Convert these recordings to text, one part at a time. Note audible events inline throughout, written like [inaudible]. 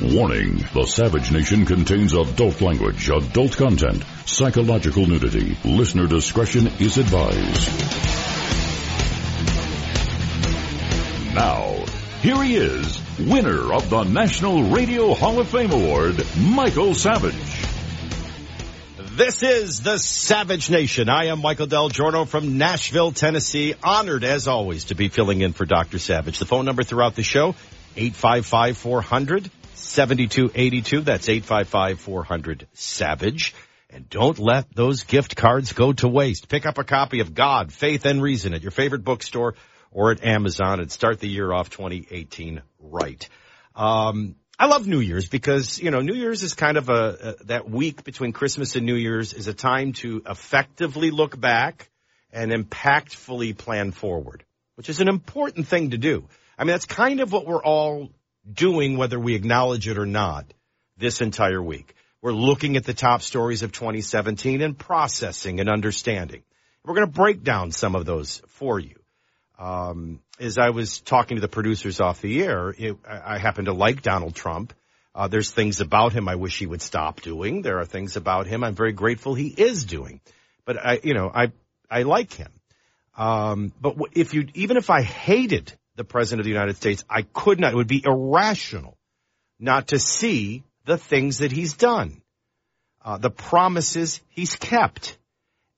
Warning, the Savage Nation contains adult language, adult content, psychological nudity. Listener discretion is advised. Now, here he is, winner of the National Radio Hall of Fame Award, Michael Savage. This is the Savage Nation. I am Michael DelGiorno from Nashville, Tennessee. Honored as always to be filling in for Dr. Savage. The phone number throughout the show, 855 400 7282. That's 855 400 Savage. And don't let those gift cards go to waste. Pick up a copy of God, Faith, and Reason at your favorite bookstore or at Amazon and start the year off 2018 right. Um, I love New Year's because, you know, New Year's is kind of a, a, that week between Christmas and New Year's is a time to effectively look back and impactfully plan forward, which is an important thing to do. I mean, that's kind of what we're all doing, whether we acknowledge it or not, this entire week. We're looking at the top stories of 2017 and processing and understanding. We're going to break down some of those for you. Um, as I was talking to the producers off the air, it, I happen to like Donald Trump. Uh, there's things about him I wish he would stop doing. There are things about him I'm very grateful he is doing. But I, you know, I, I like him. Um, but if you, even if I hated the president of the United States, I could not, it would be irrational not to see the things that he's done, uh, the promises he's kept,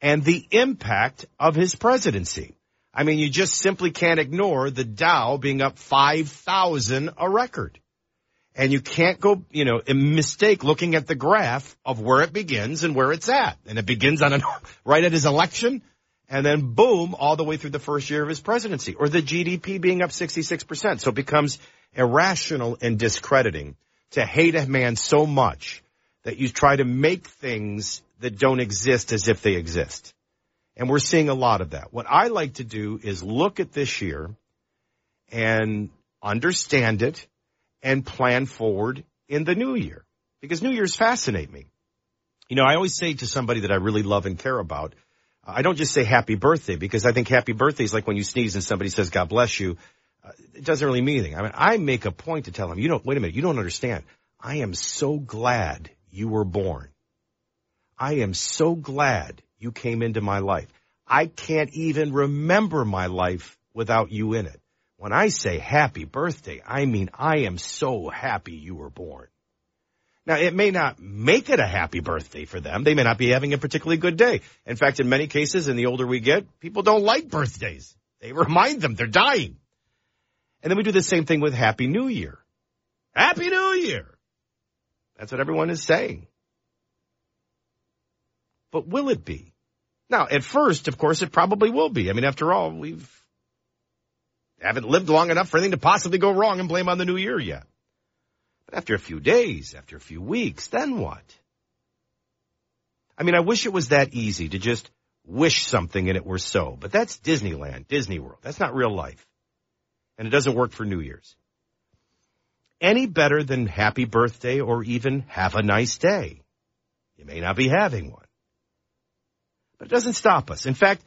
and the impact of his presidency. I mean, you just simply can't ignore the Dow being up 5,000 a record. And you can't go, you know, a mistake looking at the graph of where it begins and where it's at. And it begins on a, [laughs] right at his election and then boom, all the way through the first year of his presidency, or the GDP being up 66%. So it becomes irrational and discrediting to hate a man so much that you try to make things that don't exist as if they exist. And we're seeing a lot of that. What I like to do is look at this year and understand it and plan forward in the new year because new years fascinate me. You know, I always say to somebody that I really love and care about, I don't just say happy birthday because I think happy birthday is like when you sneeze and somebody says God bless you. Uh, it doesn't really mean anything. I mean, I make a point to tell them, you don't, wait a minute, you don't understand. I am so glad you were born. I am so glad you came into my life. I can't even remember my life without you in it. When I say happy birthday, I mean I am so happy you were born. Now, it may not make it a happy birthday for them. They may not be having a particularly good day. In fact, in many cases, and the older we get, people don't like birthdays. They remind them they're dying. And then we do the same thing with Happy New Year. Happy New Year! That's what everyone is saying. But will it be? Now, at first, of course, it probably will be. I mean, after all, we've haven't lived long enough for anything to possibly go wrong and blame on the new year yet. But after a few days, after a few weeks, then what? I mean, I wish it was that easy to just wish something and it were so, but that's Disneyland, Disney World. That's not real life. And it doesn't work for New Year's. Any better than happy birthday or even have a nice day. You may not be having one. But it doesn't stop us. In fact,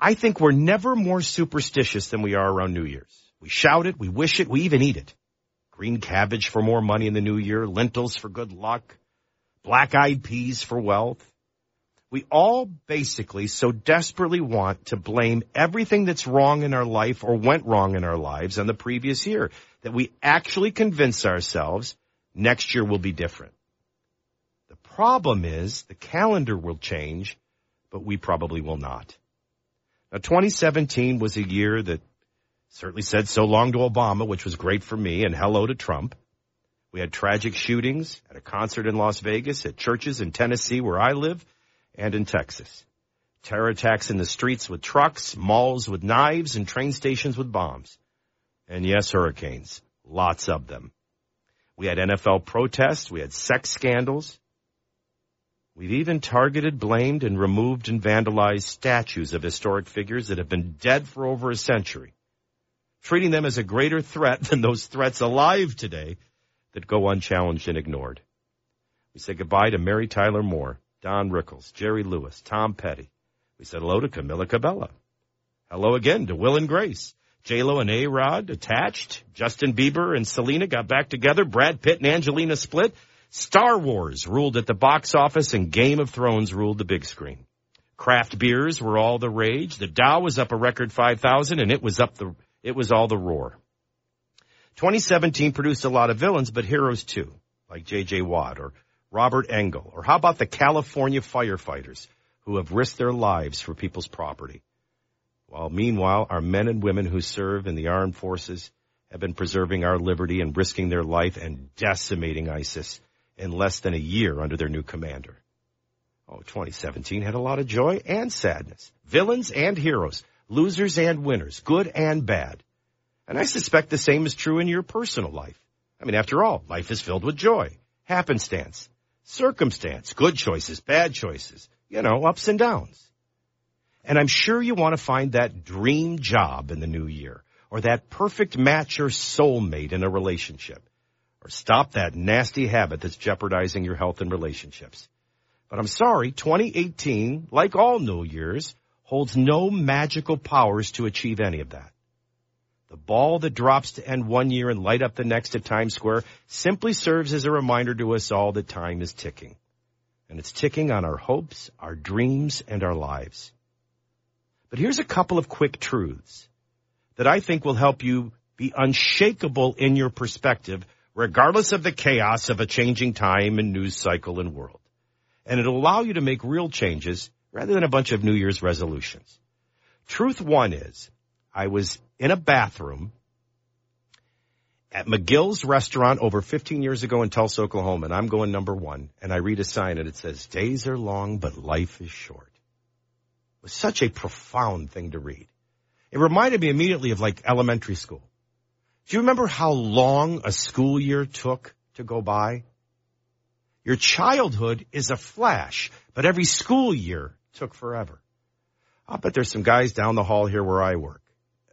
I think we're never more superstitious than we are around New Year's. We shout it, we wish it, we even eat it green cabbage for more money in the new year, lentils for good luck, black eyed peas for wealth. We all basically so desperately want to blame everything that's wrong in our life or went wrong in our lives on the previous year that we actually convince ourselves next year will be different. The problem is the calendar will change, but we probably will not. Now 2017 was a year that Certainly said so long to Obama, which was great for me, and hello to Trump. We had tragic shootings at a concert in Las Vegas, at churches in Tennessee where I live, and in Texas. Terror attacks in the streets with trucks, malls with knives, and train stations with bombs. And yes, hurricanes. Lots of them. We had NFL protests. We had sex scandals. We We've even targeted, blamed, and removed and vandalized statues of historic figures that have been dead for over a century, treating them as a greater threat than those threats alive today that go unchallenged and ignored. We say goodbye to Mary Tyler Moore, Don Rickles, Jerry Lewis, Tom Petty. We said hello to Camila Cabello. Hello again to Will and Grace. J-Lo and A-Rod attached. Justin Bieber and Selena got back together. Brad Pitt and Angelina split. Star Wars ruled at the box office and Game of Thrones ruled the big screen. Craft beers were all the rage. The Dow was up a record 5,000 and it was up the, it was all the roar. 2017 produced a lot of villains, but heroes too, like J.J. Watt or Robert Engel. Or how about the California firefighters who have risked their lives for people's property? While meanwhile, our men and women who serve in the armed forces have been preserving our liberty and risking their life and decimating ISIS in less than a year under their new commander. Oh, 2017 had a lot of joy and sadness. Villains and heroes. Losers and winners. Good and bad. And I suspect the same is true in your personal life. I mean, after all, life is filled with joy, happenstance, circumstance, good choices, bad choices, you know, ups and downs. And I'm sure you want to find that dream job in the new year or that perfect match or soulmate in a relationship or stop that nasty habit that's jeopardizing your health and relationships. But I'm sorry, 2018, like all New Year's, holds no magical powers to achieve any of that. The ball that drops to end one year and light up the next at Times Square simply serves as a reminder to us all that time is ticking. And it's ticking on our hopes, our dreams, and our lives. But here's a couple of quick truths that I think will help you be unshakable in your perspective, regardless of the chaos of a changing time and news cycle and world. And it'll allow you to make real changes rather than a bunch of New Year's resolutions. Truth one is, I was in a bathroom at McGill's restaurant over 15 years ago in Tulsa, Oklahoma, and I'm going number one, and I read a sign and it says, days are long, but life is short It was such a profound thing to read. It reminded me immediately of like elementary school. Do you remember how long a school year took to go by? Your childhood is a flash, but every school year took forever. I'll bet there's some guys down the hall here where I work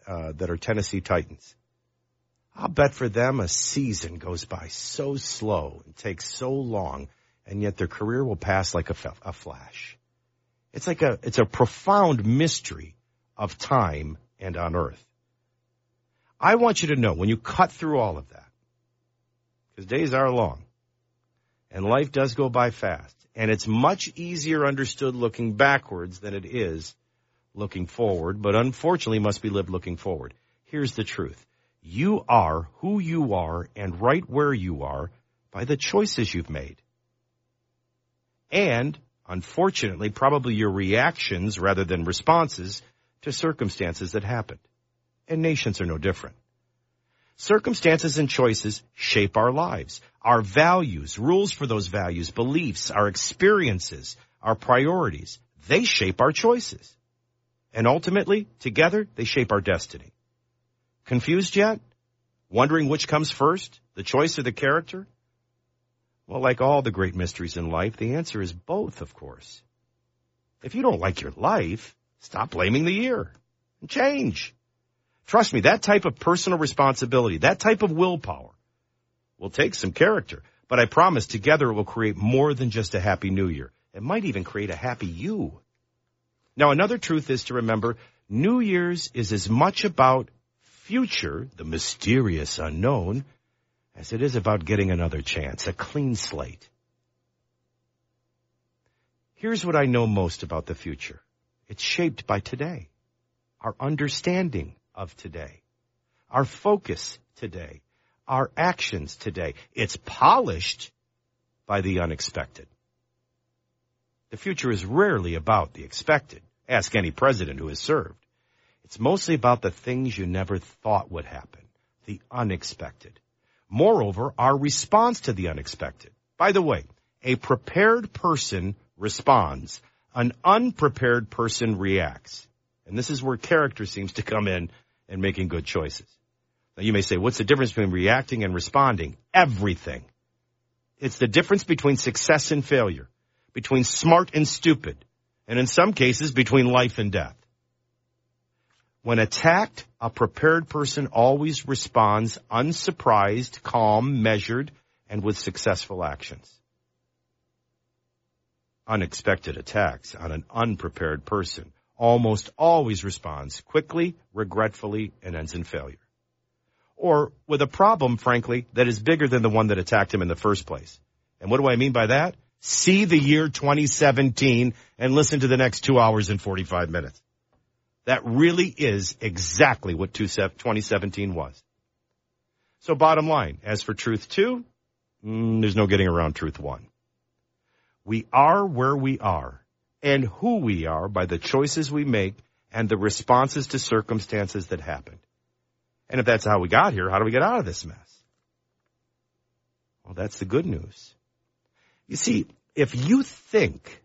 uh, that are Tennessee Titans. I'll bet for them a season goes by so slow and takes so long, and yet their career will pass like a, a flash. It's like a, it's a profound mystery of time and on earth. I want you to know when you cut through all of that, because days are long and life does go by fast and it's much easier understood looking backwards than it is looking forward, but unfortunately must be lived looking forward. Here's the truth. You are who you are and right where you are by the choices you've made. And unfortunately, probably your reactions rather than responses to circumstances that happened. And nations are no different. Circumstances and choices shape our lives, our values, rules for those values, beliefs, our experiences, our priorities. They shape our choices. And ultimately, together, they shape our destiny. Confused yet? Wondering which comes first, the choice or the character? Well, like all the great mysteries in life, the answer is both, of course. If you don't like your life, stop blaming the year and change. Trust me, that type of personal responsibility, that type of willpower will take some character, but I promise together it will create more than just a happy new year. It might even create a happy you. Now, another truth is to remember New Year's is as much about future, the mysterious unknown, as it is about getting another chance, a clean slate. Here's what I know most about the future. It's shaped by today, our understanding of today, our focus today, our actions today. It's polished by the unexpected. The future is rarely about the expected. Ask any president who has served. It's mostly about the things you never thought would happen, the unexpected. Moreover, our response to the unexpected. By the way, a prepared person responds. An unprepared person reacts. And this is where character seems to come in and making good choices. Now you may say, what's the difference between reacting and responding? Everything. It's the difference between success and failure. between smart and stupid, and in some cases between life and death. When attacked, a prepared person always responds unsurprised, calm, measured, and with successful actions. Unexpected attacks on an unprepared person almost always responds quickly, regretfully, and ends in failure. Or with a problem, frankly, that is bigger than the one that attacked him in the first place. And what do I mean by that? See the year 2017 and listen to the next two hours and 45 minutes. That really is exactly what 2017 was. So bottom line, as for truth two, mm, there's no getting around truth one. We are where we are and who we are by the choices we make and the responses to circumstances that happened. And if that's how we got here, how do we get out of this mess? Well, that's the good news. You see, if you think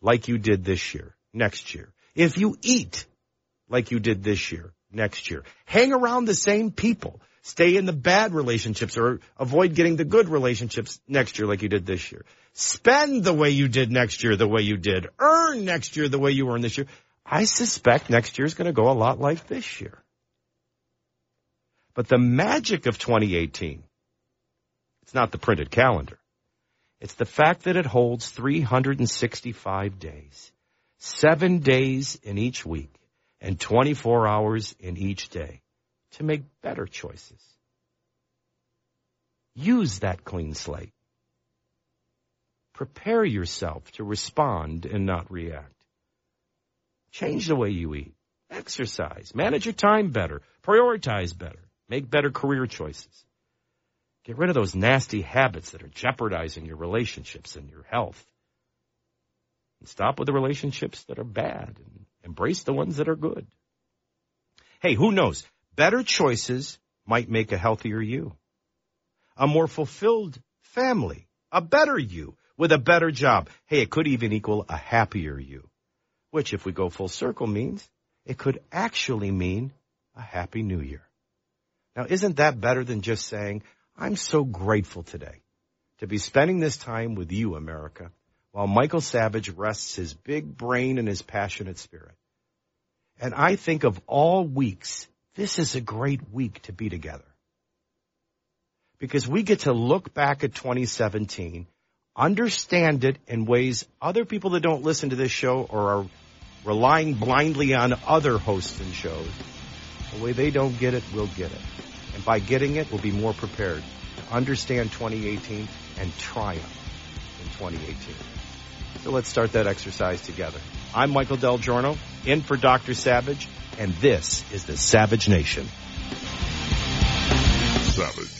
like you did this year, next year, if you eat like you did this year, next year, hang around the same people, stay in the bad relationships or avoid getting the good relationships next year like you did this year. Spend the way you did next year the way you did. Earn next year the way you earned this year. I suspect next year is going to go a lot like this year. But the magic of 2018, it's not the printed calendar. It's the fact that it holds 365 days seven days in each week and 24 hours in each day to make better choices. Use that clean slate. Prepare yourself to respond and not react. Change the way you eat. Exercise. Manage your time better. Prioritize better. Make better career choices. Get rid of those nasty habits that are jeopardizing your relationships and your health. And stop with the relationships that are bad and embrace the ones that are good. Hey, who knows? Better choices might make a healthier you, a more fulfilled family, a better you with a better job. Hey, it could even equal a happier you, which if we go full circle means it could actually mean a happy new year. Now, isn't that better than just saying, I'm so grateful today to be spending this time with you, America, while Michael Savage rests his big brain and his passionate spirit. And I think of all weeks, this is a great week to be together. Because we get to look back at 2017, understand it in ways other people that don't listen to this show or are relying blindly on other hosts and shows, the way they don't get it, we'll get it. And by getting it, we'll be more prepared to understand 2018 and triumph in 2018. So let's start that exercise together. I'm Michael DelGiorno, in for Dr. Savage, and this is the Savage Nation. Savage.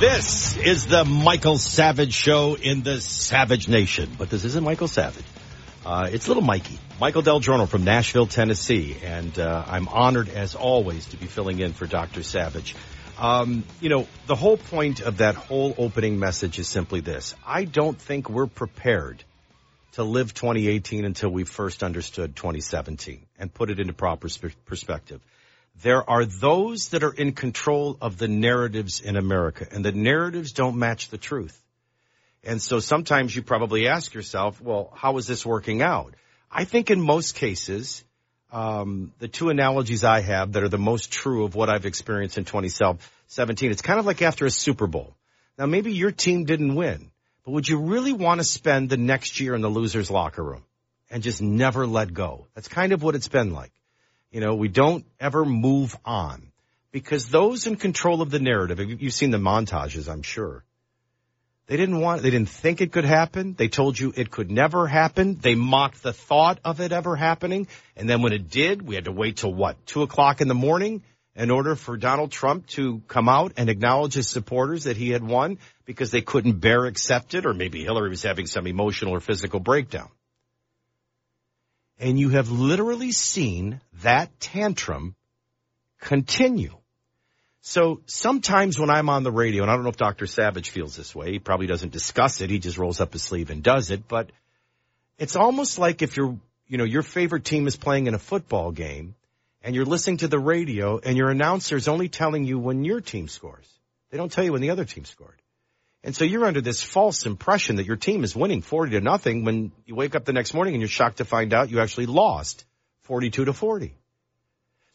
This is the Michael Savage Show in the Savage Nation. But this isn't Michael Savage. Uh, it's little Mikey, Michael DelGiorno from Nashville, Tennessee, and uh, I'm honored as always to be filling in for Dr. Savage. Um, you know, the whole point of that whole opening message is simply this: I don't think we're prepared to live 2018 until we first understood 2017 and put it into proper sp- perspective. There are those that are in control of the narratives in America, and the narratives don't match the truth. And so sometimes you probably ask yourself, well, how is this working out? I think in most cases, um, the two analogies I have that are the most true of what I've experienced in 2017, it's kind of like after a Super Bowl. Now, maybe your team didn't win, but would you really want to spend the next year in the loser's locker room and just never let go? That's kind of what it's been like. You know, we don't ever move on because those in control of the narrative, you've seen the montages, I'm sure. They didn't want, they didn't think it could happen. They told you it could never happen. They mocked the thought of it ever happening. And then when it did, we had to wait till what? Two o'clock in the morning in order for Donald Trump to come out and acknowledge his supporters that he had won because they couldn't bear accept it or maybe Hillary was having some emotional or physical breakdown. And you have literally seen that tantrum continue so sometimes when I'm on the radio, and I don't know if Dr. Savage feels this way, he probably doesn't discuss it. He just rolls up his sleeve and does it. But it's almost like if you're, you know, your favorite team is playing in a football game and you're listening to the radio and your announcer's only telling you when your team scores. They don't tell you when the other team scored. And so you're under this false impression that your team is winning 40 to nothing when you wake up the next morning and you're shocked to find out you actually lost 42 to 40.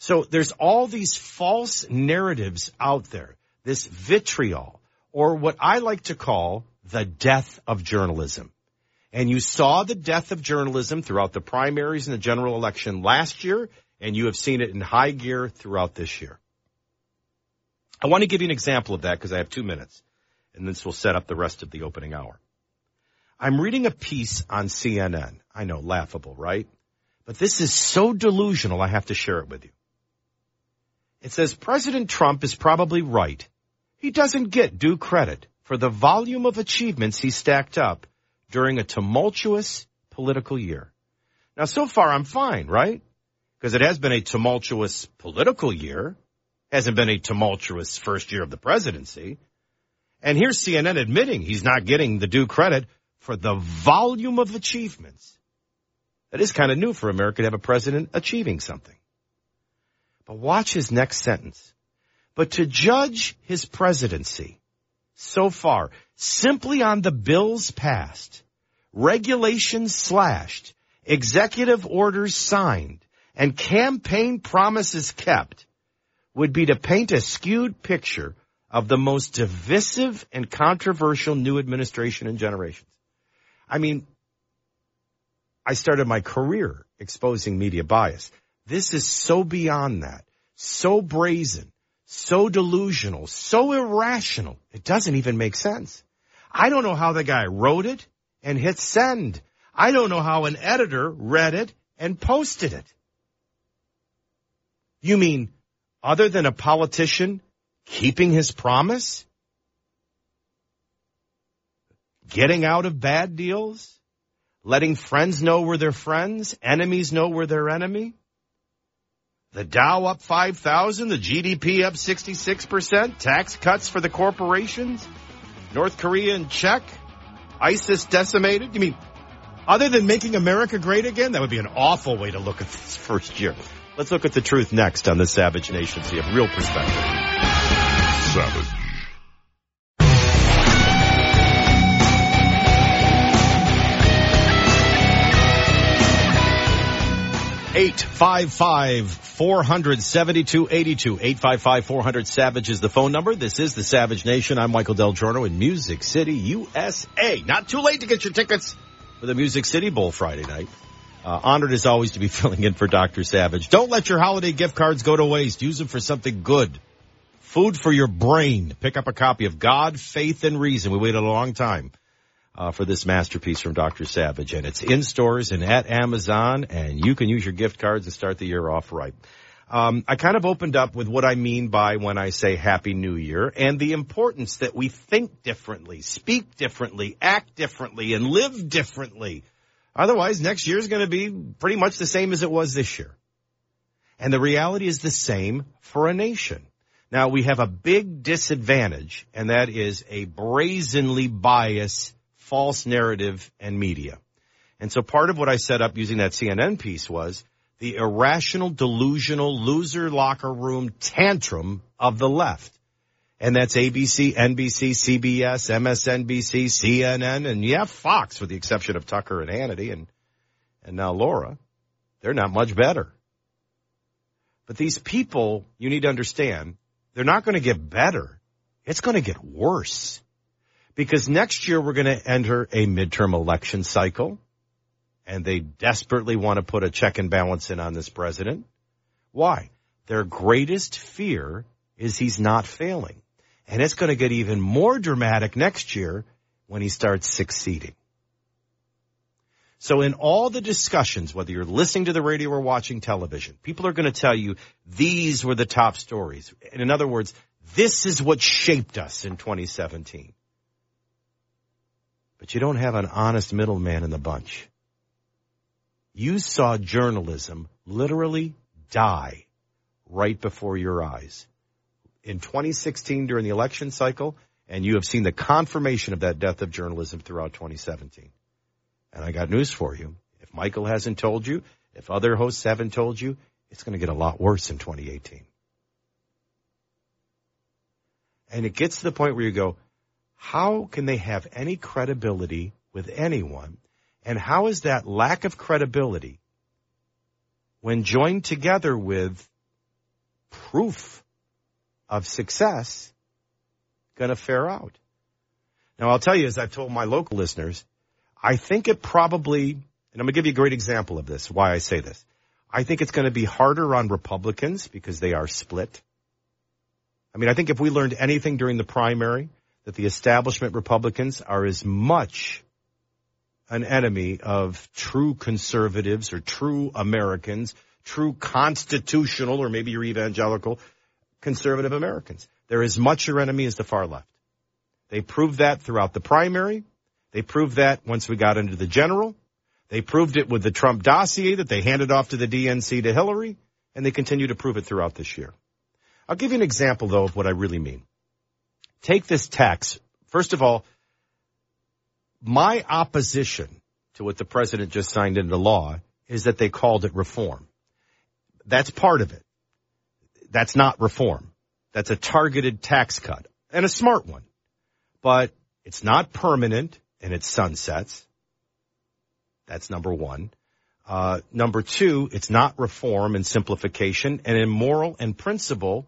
So there's all these false narratives out there, this vitriol, or what I like to call the death of journalism. And you saw the death of journalism throughout the primaries and the general election last year, and you have seen it in high gear throughout this year. I want to give you an example of that because I have two minutes, and this will set up the rest of the opening hour. I'm reading a piece on CNN. I know, laughable, right? But this is so delusional, I have to share it with you. It says President Trump is probably right. He doesn't get due credit for the volume of achievements he stacked up during a tumultuous political year. Now, so far I'm fine, right? Because it has been a tumultuous political year. Hasn't been a tumultuous first year of the presidency. And here's CNN admitting he's not getting the due credit for the volume of achievements. That is kind of new for America to have a president achieving something. But watch his next sentence. But to judge his presidency so far simply on the bills passed, regulations slashed, executive orders signed, and campaign promises kept would be to paint a skewed picture of the most divisive and controversial new administration in generations. I mean, I started my career exposing media bias. This is so beyond that, so brazen, so delusional, so irrational. It doesn't even make sense. I don't know how the guy wrote it and hit send. I don't know how an editor read it and posted it. You mean other than a politician keeping his promise? Getting out of bad deals? Letting friends know we're their friends? Enemies know we're their enemy? The Dow up 5,000, the GDP up 66%, tax cuts for the corporations, North Korea in check, ISIS decimated. You mean, other than making America great again, that would be an awful way to look at [laughs] this first year. Let's look at the truth next on the Savage Nation you have real perspective. Savage. 855 472 82. 855 400 Savage is the phone number. This is the Savage Nation. I'm Michael DelGiorno in Music City, USA. Not too late to get your tickets for the Music City Bowl Friday night. Uh, honored as always to be [laughs] filling in for Dr. Savage. Don't let your holiday gift cards go to waste. Use them for something good. Food for your brain. Pick up a copy of God, Faith, and Reason. We waited a long time uh, for this masterpiece from Dr. Savage. And it's in stores and at Amazon, and you can use your gift cards and start the year off right. Um, I kind of opened up with what I mean by when I say Happy New Year and the importance that we think differently, speak differently, act differently, and live differently. Otherwise, next year is going to be pretty much the same as it was this year. And the reality is the same for a nation. Now we have a big disadvantage, and that is a brazenly biased false narrative and media. And so part of what I set up using that CNN piece was the irrational, delusional, loser locker room tantrum of the left. And that's ABC, NBC, CBS, MSNBC, CNN, and yeah, Fox, with the exception of Tucker and Hannity and, and now Laura. They're not much better. But these people, you need to understand, they're not going to get better. It's going to get worse because next year we're going to enter a midterm election cycle and they desperately want to put a check and balance in on this president. Why? Their greatest fear is he's not failing. And it's going to get even more dramatic next year when he starts succeeding. So in all the discussions, whether you're listening to the radio or watching television, people are going to tell you these were the top stories. In other words, this is what shaped us in 2017 but you don't have an honest middleman in the bunch. You saw journalism literally die right before your eyes. In 2016 during the election cycle, and you have seen the confirmation of that death of journalism throughout 2017. And I got news for you. If Michael hasn't told you, if other hosts haven't told you, it's going to get a lot worse in 2018. And it gets to the point where you go, how can they have any credibility with anyone? And how is that lack of credibility when joined together with proof of success going to fare out? Now I'll tell you, as I've told my local listeners, I think it probably, and I'm going to give you a great example of this, why I say this. I think it's going to be harder on Republicans because they are split. I mean, I think if we learned anything during the primary, that the establishment Republicans are as much an enemy of true conservatives or true Americans, true constitutional or maybe your evangelical conservative Americans. They're as much your enemy as the far left. They proved that throughout the primary. They proved that once we got into the general. They proved it with the Trump dossier that they handed off to the DNC to Hillary, and they continue to prove it throughout this year. I'll give you an example, though, of what I really mean. Take this tax. First of all, my opposition to what the president just signed into law is that they called it reform. That's part of it. That's not reform. That's a targeted tax cut and a smart one, but it's not permanent and it sunsets. That's number one. Uh, number two, it's not reform and simplification and in moral and principle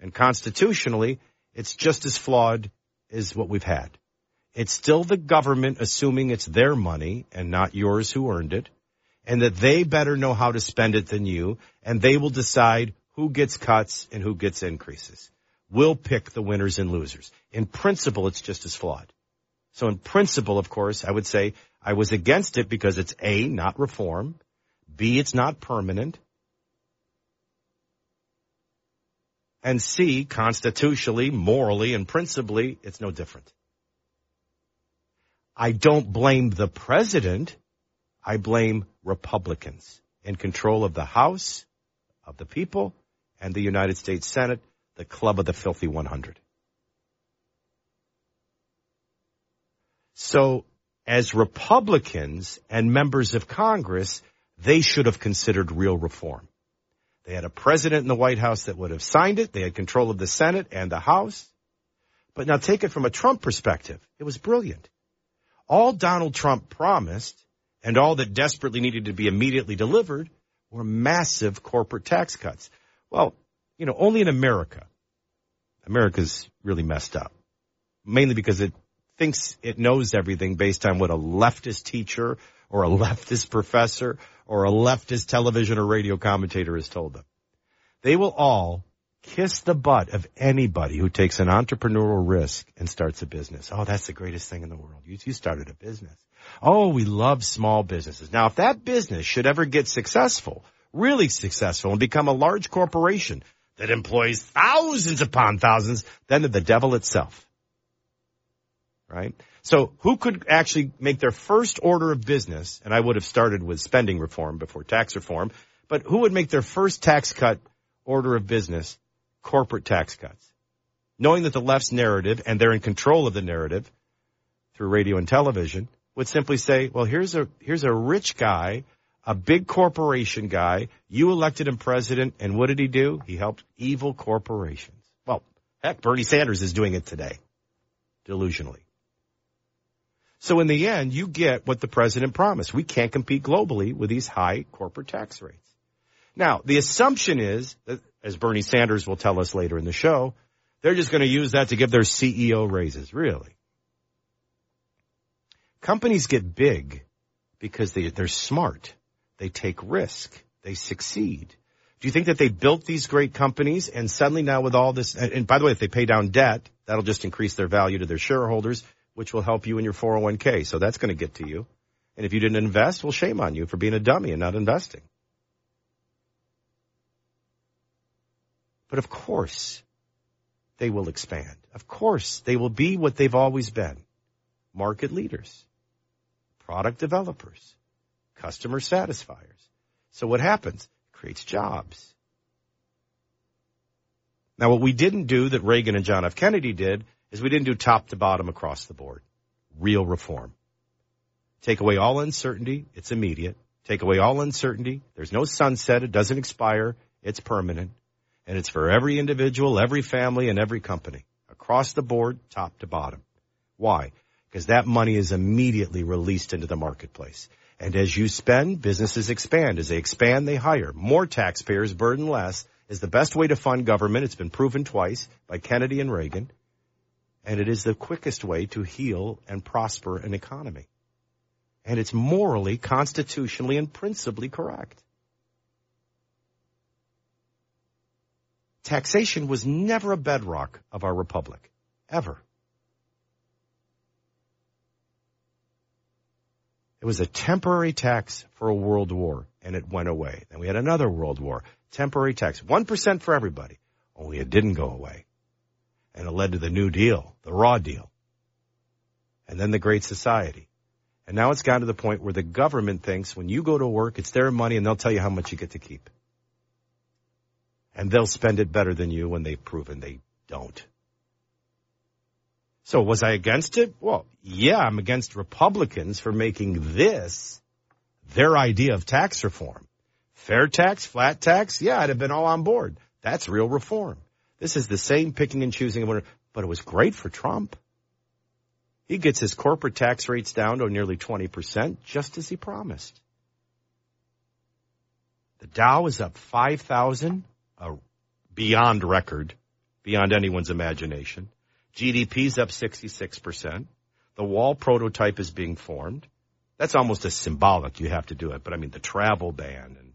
and constitutionally, it's just as flawed as what we've had. It's still the government assuming it's their money and not yours who earned it, and that they better know how to spend it than you, and they will decide who gets cuts and who gets increases. We'll pick the winners and losers. In principle, it's just as flawed. So in principle, of course, I would say I was against it because it's A, not reform. B, it's not permanent. And C, constitutionally, morally, and principally, it's no different. I don't blame the president. I blame Republicans in control of the House, of the people, and the United States Senate, the club of the filthy 100. So as Republicans and members of Congress, they should have considered real reform. They had a president in the White House that would have signed it. They had control of the Senate and the House. But now take it from a Trump perspective. It was brilliant. All Donald Trump promised and all that desperately needed to be immediately delivered were massive corporate tax cuts. Well, you know, only in America. America's really messed up. Mainly because it thinks it knows everything based on what a leftist teacher or a leftist professor or a leftist television or radio commentator has told them. They will all kiss the butt of anybody who takes an entrepreneurial risk and starts a business. Oh, that's the greatest thing in the world. You, you started a business. Oh, we love small businesses. Now, if that business should ever get successful, really successful and become a large corporation that employs thousands upon thousands, then the devil itself. Right? So who could actually make their first order of business? And I would have started with spending reform before tax reform, but who would make their first tax cut order of business? Corporate tax cuts. Knowing that the left's narrative and they're in control of the narrative through radio and television would simply say, well, here's a, here's a rich guy, a big corporation guy. You elected him president. And what did he do? He helped evil corporations. Well, heck, Bernie Sanders is doing it today. Delusionally. So in the end, you get what the president promised. We can't compete globally with these high corporate tax rates. Now, the assumption is that, as Bernie Sanders will tell us later in the show, they're just going to use that to give their CEO raises. Really? Companies get big because they, they're smart. They take risk. They succeed. Do you think that they built these great companies and suddenly now with all this, and by the way, if they pay down debt, that'll just increase their value to their shareholders which will help you in your 401k. So that's going to get to you. And if you didn't invest, well, shame on you for being a dummy and not investing. But of course, they will expand. Of course, they will be what they've always been. Market leaders, product developers, customer satisfiers. So what happens? It creates jobs. Now what we didn't do that Reagan and John F. Kennedy did is we didn't do top to bottom across the board. Real reform. Take away all uncertainty. It's immediate. take away all uncertainty. There's no sunset. It doesn't expire. It's permanent. And it's for every individual, every family, and every company across the board, top to bottom. Why? Because that money is immediately released into the marketplace. And as you spend, businesses expand. As they expand, they hire. More taxpayers, burden less, is the best way to fund government. It's been proven twice by Kennedy and Reagan. And it is the quickest way to heal and prosper an economy. And it's morally, constitutionally, and principally correct. Taxation was never a bedrock of our republic. Ever. It was a temporary tax for a world war, and it went away. Then we had another world war. Temporary tax. 1% for everybody. Only it didn't go away. And it led to the New Deal, the Raw Deal. And then the Great Society. And now it's gotten to the point where the government thinks when you go to work, it's their money and they'll tell you how much you get to keep. And they'll spend it better than you when they've proven they don't. So was I against it? Well, yeah, I'm against Republicans for making this their idea of tax reform. Fair tax, flat tax, yeah, I'd have been all on board. That's real reform. This is the same picking and choosing, but it was great for Trump. He gets his corporate tax rates down to nearly 20%, just as he promised. The Dow is up 5,000, beyond record, beyond anyone's imagination. GDP's up 66%. The wall prototype is being formed. That's almost a symbolic. You have to do it. But I mean, the travel ban and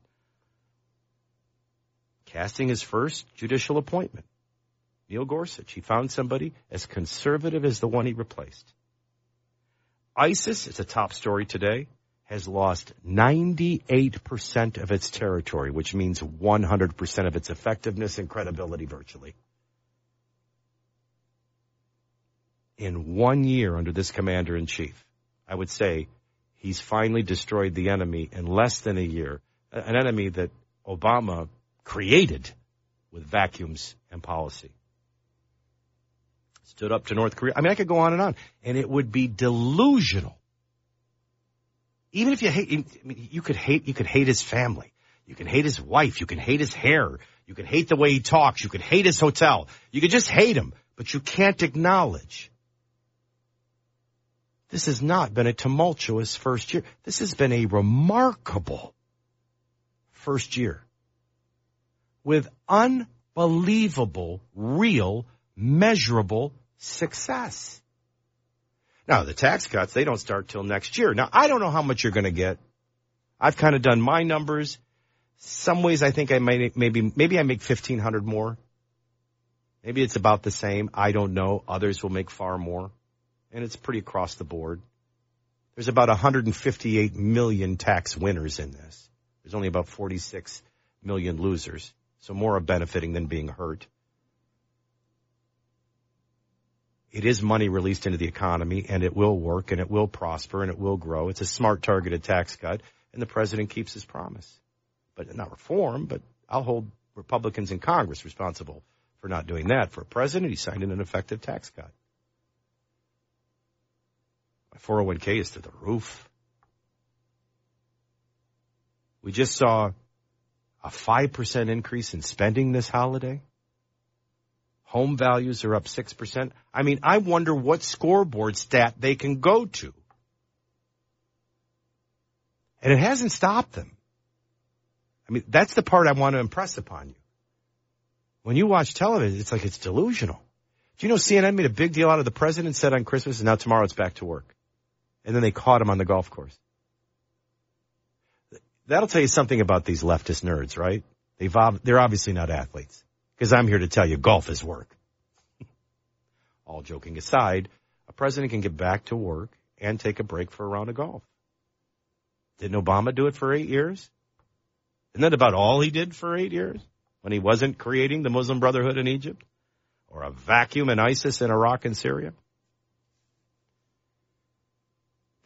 casting his first judicial appointment. Neil Gorsuch. He found somebody as conservative as the one he replaced. ISIS, it's a top story today, has lost 98% of its territory, which means 100% of its effectiveness and credibility virtually. in one year under this commander in chief. I would say he's finally destroyed the enemy in less than a year, an enemy that Obama created with vacuums and policy. Stood up to North Korea. I mean, I could go on and on, and it would be delusional. Even if you hate, I mean, you could hate, you could hate his family. You can hate his wife. You can hate his hair. You can hate the way he talks. You can hate his hotel. You could just hate him, but you can't acknowledge this has not been a tumultuous first year. This has been a remarkable first year with unbelievable, real, measurable success. Now, the tax cuts, they don't start till next year. Now, I don't know how much you're going to get. I've kind of done my numbers. Some ways I think I might, maybe, maybe I make 1500 more. Maybe it's about the same. I don't know. Others will make far more and it's pretty across the board. There's about 158 million tax winners in this. There's only about 46 million losers. So more are benefiting than being hurt. It is money released into the economy and it will work and it will prosper and it will grow. It's a smart targeted tax cut and the president keeps his promise. But not reform, but I'll hold Republicans in Congress responsible for not doing that. For a president, he signed an effective tax cut. My 401k is to the roof. We just saw a 5% increase in spending this holiday. Home values are up 6%. I mean, I wonder what scoreboard stat they can go to. And it hasn't stopped them. I mean, that's the part I want to impress upon you. When you watch television, it's like it's delusional. Do you know CNN made a big deal out of the president said on Christmas and now tomorrow it's back to work and then they caught him on the golf course. That'll tell you something about these leftist nerds, right? They've, they're obviously not athletes because I'm here to tell you golf is work. [laughs] All joking aside, a president can get back to work and take a break for a round of golf. Didn't Obama do it for eight years? Isn't that about all he did for eight years when he wasn't creating the Muslim Brotherhood in Egypt or a vacuum in ISIS in Iraq and Syria?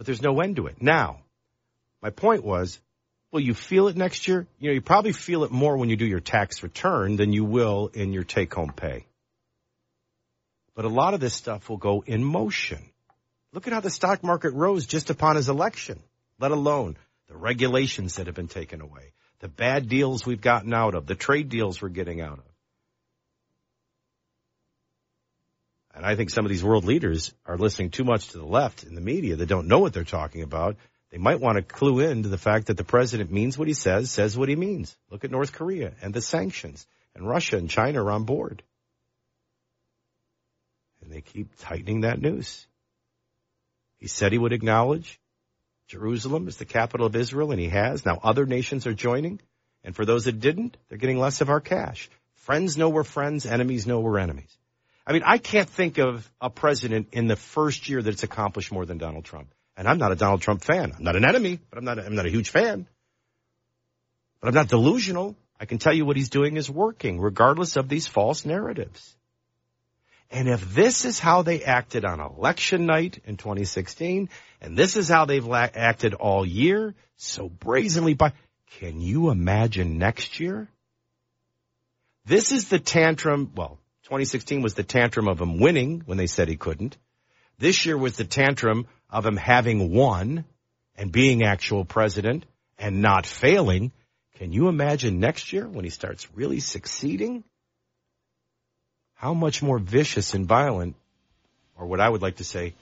but there's no end to it. Now, my point was, will you feel it next year? You know, you probably feel it more when you do your tax return than you will in your take home pay. But a lot of this stuff will go in motion. Look at how the stock market rose just upon his election, let alone the regulations that have been taken away, the bad deals we've gotten out of, the trade deals we're getting out of. And I think some of these world leaders are listening too much to the left in the media that don't know what they're talking about. They might want to clue in to the fact that the president means what he says, says what he means. Look at North Korea and the sanctions and Russia and China are on board. And they keep tightening that noose. He said he would acknowledge Jerusalem as the capital of Israel, and he has. Now other nations are joining. And for those that didn't, they're getting less of our cash. Friends know we're friends, enemies know we're enemies. I mean, I can't think of a president in the first year that's accomplished more than Donald Trump. And I'm not a Donald Trump fan. I'm not an enemy, but I'm not a, I'm not a huge fan. But I'm not delusional. I can tell you what he's doing is working, regardless of these false narratives. And if this is how they acted on election night in 2016, and this is how they've la- acted all year, so brazenly by, can you imagine next year? This is the tantrum, well, 2016 was the tantrum of him winning when they said he couldn't. This year was the tantrum of him having won and being actual president and not failing. Can you imagine next year when he starts really succeeding? How much more vicious and violent, or what I would like to say,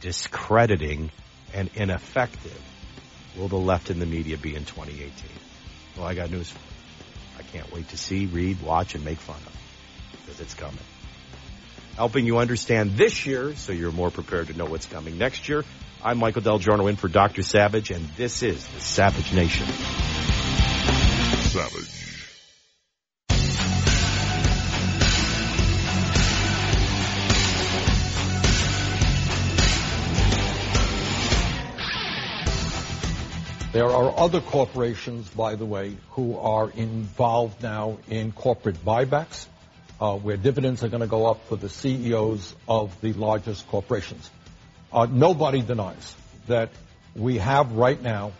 discrediting and ineffective will the left and the media be in 2018? Well, I got news for you. I can't wait to see, read, watch, and make fun of because it's coming. Helping you understand this year so you're more prepared to know what's coming next year. I'm Michael DelGiorno in for Dr. Savage, and this is the Savage Nation. Savage. There are other corporations, by the way, who are involved now in corporate buybacks, uh, where dividends are going to go up for the CEOs of the largest corporations. Uh, nobody denies that we have right now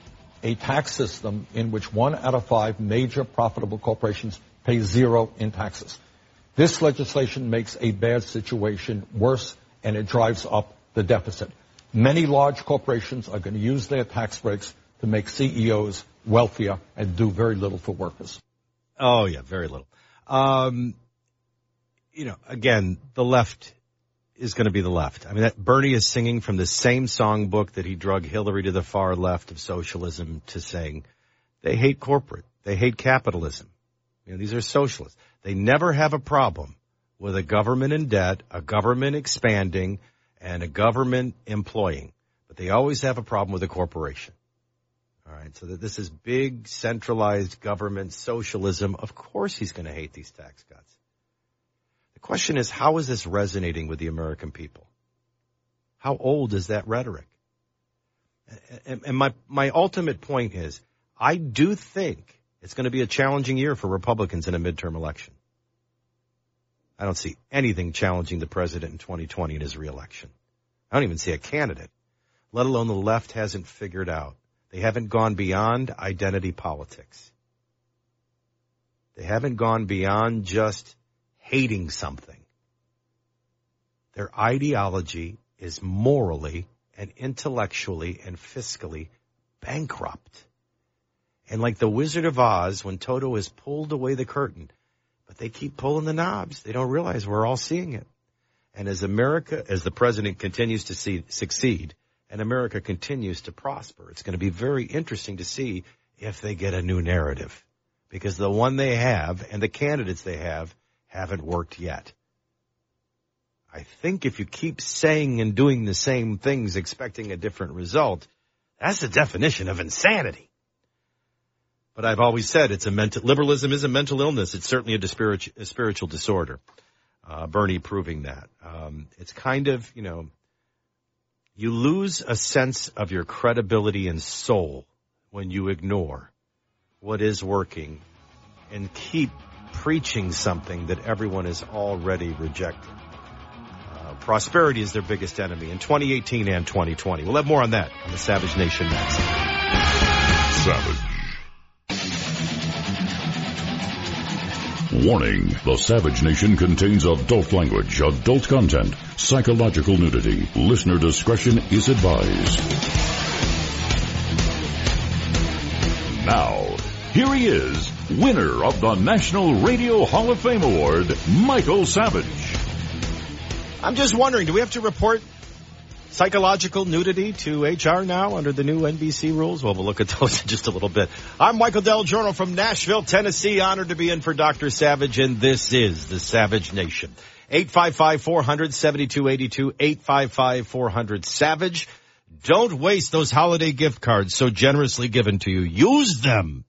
a tax system in which one out of five major profitable corporations pay zero in taxes. This legislation makes a bad situation worse and it drives up the deficit. Many large corporations are going to use their tax breaks to make CEOs wealthier and do very little for workers. Oh yeah, very little. Um, you know, again, the left is going to be the left. I mean, that Bernie is singing from the same songbook that he drug Hillary to the far left of socialism to saying they hate corporate, they hate capitalism. You know, these are socialists. They never have a problem with a government in debt, a government expanding, and a government employing, but they always have a problem with a corporation. All right. So that this is big centralized government socialism. Of course he's going to hate these tax cuts. The question is, how is this resonating with the American people? How old is that rhetoric? And, my, my ultimate point is, I do think it's going to be a challenging year for Republicans in a midterm election. I don't see anything challenging the president in 2020 in his reelection. I don't even see a candidate, let alone the left hasn't figured out they haven't gone beyond identity politics. They haven't gone beyond just hating something. Their ideology is morally and intellectually and fiscally bankrupt. And like the Wizard of Oz, when Toto has pulled away the curtain, but they keep pulling the knobs. They don't realize we're all seeing it. And as America, as the president continues to see, succeed, and America continues to prosper. It's going to be very interesting to see if they get a new narrative because the one they have and the candidates they have haven't worked yet. I think if you keep saying and doing the same things expecting a different result, that's the definition of insanity. But I've always said it's a mental, liberalism is a mental illness. It's certainly a, spiritual, a spiritual disorder. Uh, Bernie proving that. Um, it's kind of, you know, you lose a sense of your credibility and soul when you ignore what is working and keep preaching something that everyone is already rejecting. Uh, prosperity is their biggest enemy in 2018 and 2020. We'll have more on that on the Savage Nation next. Savage. Warning, the Savage Nation contains adult language, adult content, psychological nudity. Listener discretion is advised. Now, here he is, winner of the National Radio Hall of Fame Award, Michael Savage. I'm just wondering, do we have to report psychological nudity to HR now under the new NBC rules? Well, we'll look at [laughs] those in just a little bit. I'm Michael DelGiorno from Nashville, Tennessee. Honored to be in for Dr. Savage, and this is the Savage Nation. 855-400-7282, 855-400-SAVAGE. Don't waste those holiday gift cards so generously given to you. Use them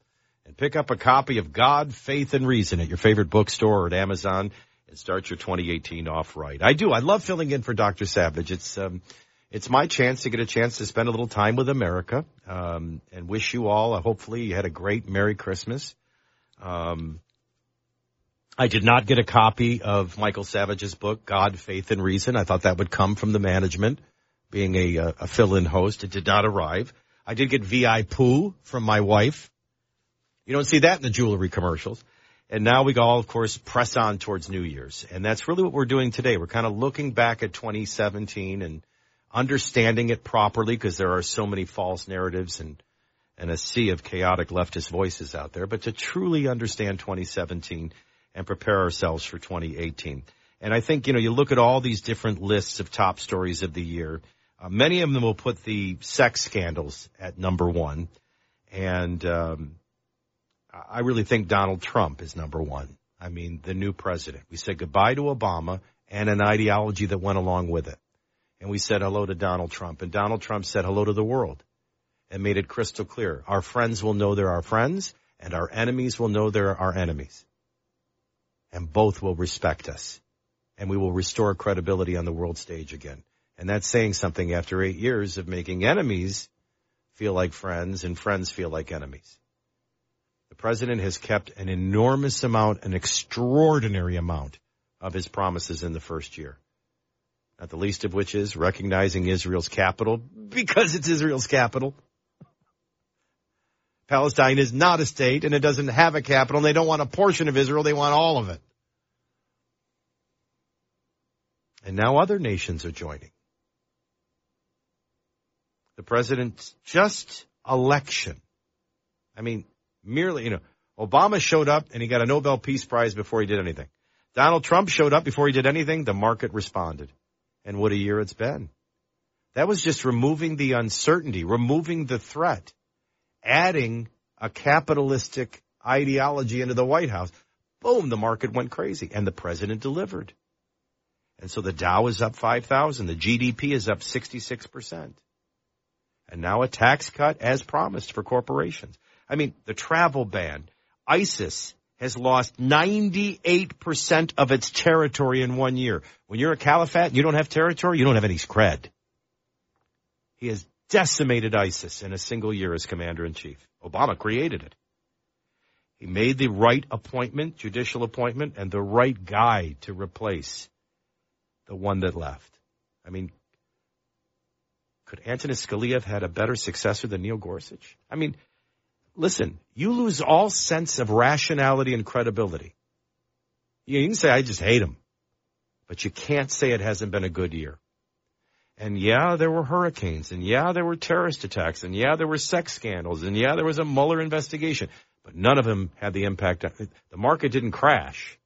pick up a copy of God, Faith, and Reason at your favorite bookstore or at Amazon and start your 2018 off right. I do. I love filling in for Dr. Savage. It's, um, it's my chance to get a chance to spend a little time with America, um, and wish you all, uh, hopefully you had a great Merry Christmas. Um, I did not get a copy of Michael Savage's book, God, Faith, and Reason. I thought that would come from the management, being a, a, fill-in host. It did not arrive. I did get VIPoo from my wife. You don't see that in the jewelry commercials. And now we all, of course, press on towards New Year's. And that's really what we're doing today. We're kind of looking back at 2017 and understanding it properly because there are so many false narratives and, and a sea of chaotic leftist voices out there. But to truly understand 2017 and prepare ourselves for 2018. And I think, you know, you look at all these different lists of top stories of the year. Uh, many of them will put the sex scandals at number one. And, um, I really think Donald Trump is number one. I mean, the new president. We said goodbye to Obama and an ideology that went along with it. And we said hello to Donald Trump. And Donald Trump said hello to the world and made it crystal clear. Our friends will know they're our friends and our enemies will know they're our enemies and both will respect us and we will restore credibility on the world stage again. And that's saying something after eight years of making enemies feel like friends and friends feel like enemies. The president has kept an enormous amount, an extraordinary amount of his promises in the first year. Not the least of which is recognizing Israel's capital because it's Israel's capital. Palestine is not a state and it doesn't have a capital and they don't want a portion of Israel, they want all of it. And now other nations are joining. The president's just election. I mean, merely, you know, Obama showed up and he got a Nobel Peace Prize before he did anything. Donald Trump showed up before he did anything. The market responded. And what a year it's been. That was just removing the uncertainty, removing the threat adding a capitalistic ideology into the White House, boom, the market went crazy and the president delivered. And so the Dow is up 5,000. The GDP is up 66%. And now a tax cut as promised for corporations. I mean, the travel ban, ISIS has lost 98% of its territory in one year. When you're a caliphate you don't have territory, you don't have any cred. He has decimated ISIS in a single year as commander in chief. Obama created it. He made the right appointment, judicial appointment, and the right guy to replace the one that left. I mean, could Antonin Scalia have had a better successor than Neil Gorsuch? I mean, listen, you lose all sense of rationality and credibility. You can say, I just hate him. But you can't say it hasn't been a good year. And yeah, there were hurricanes, and yeah, there were terrorist attacks, and yeah, there were sex scandals, and yeah, there was a Mueller investigation, but none of them had the impact. The market didn't crash.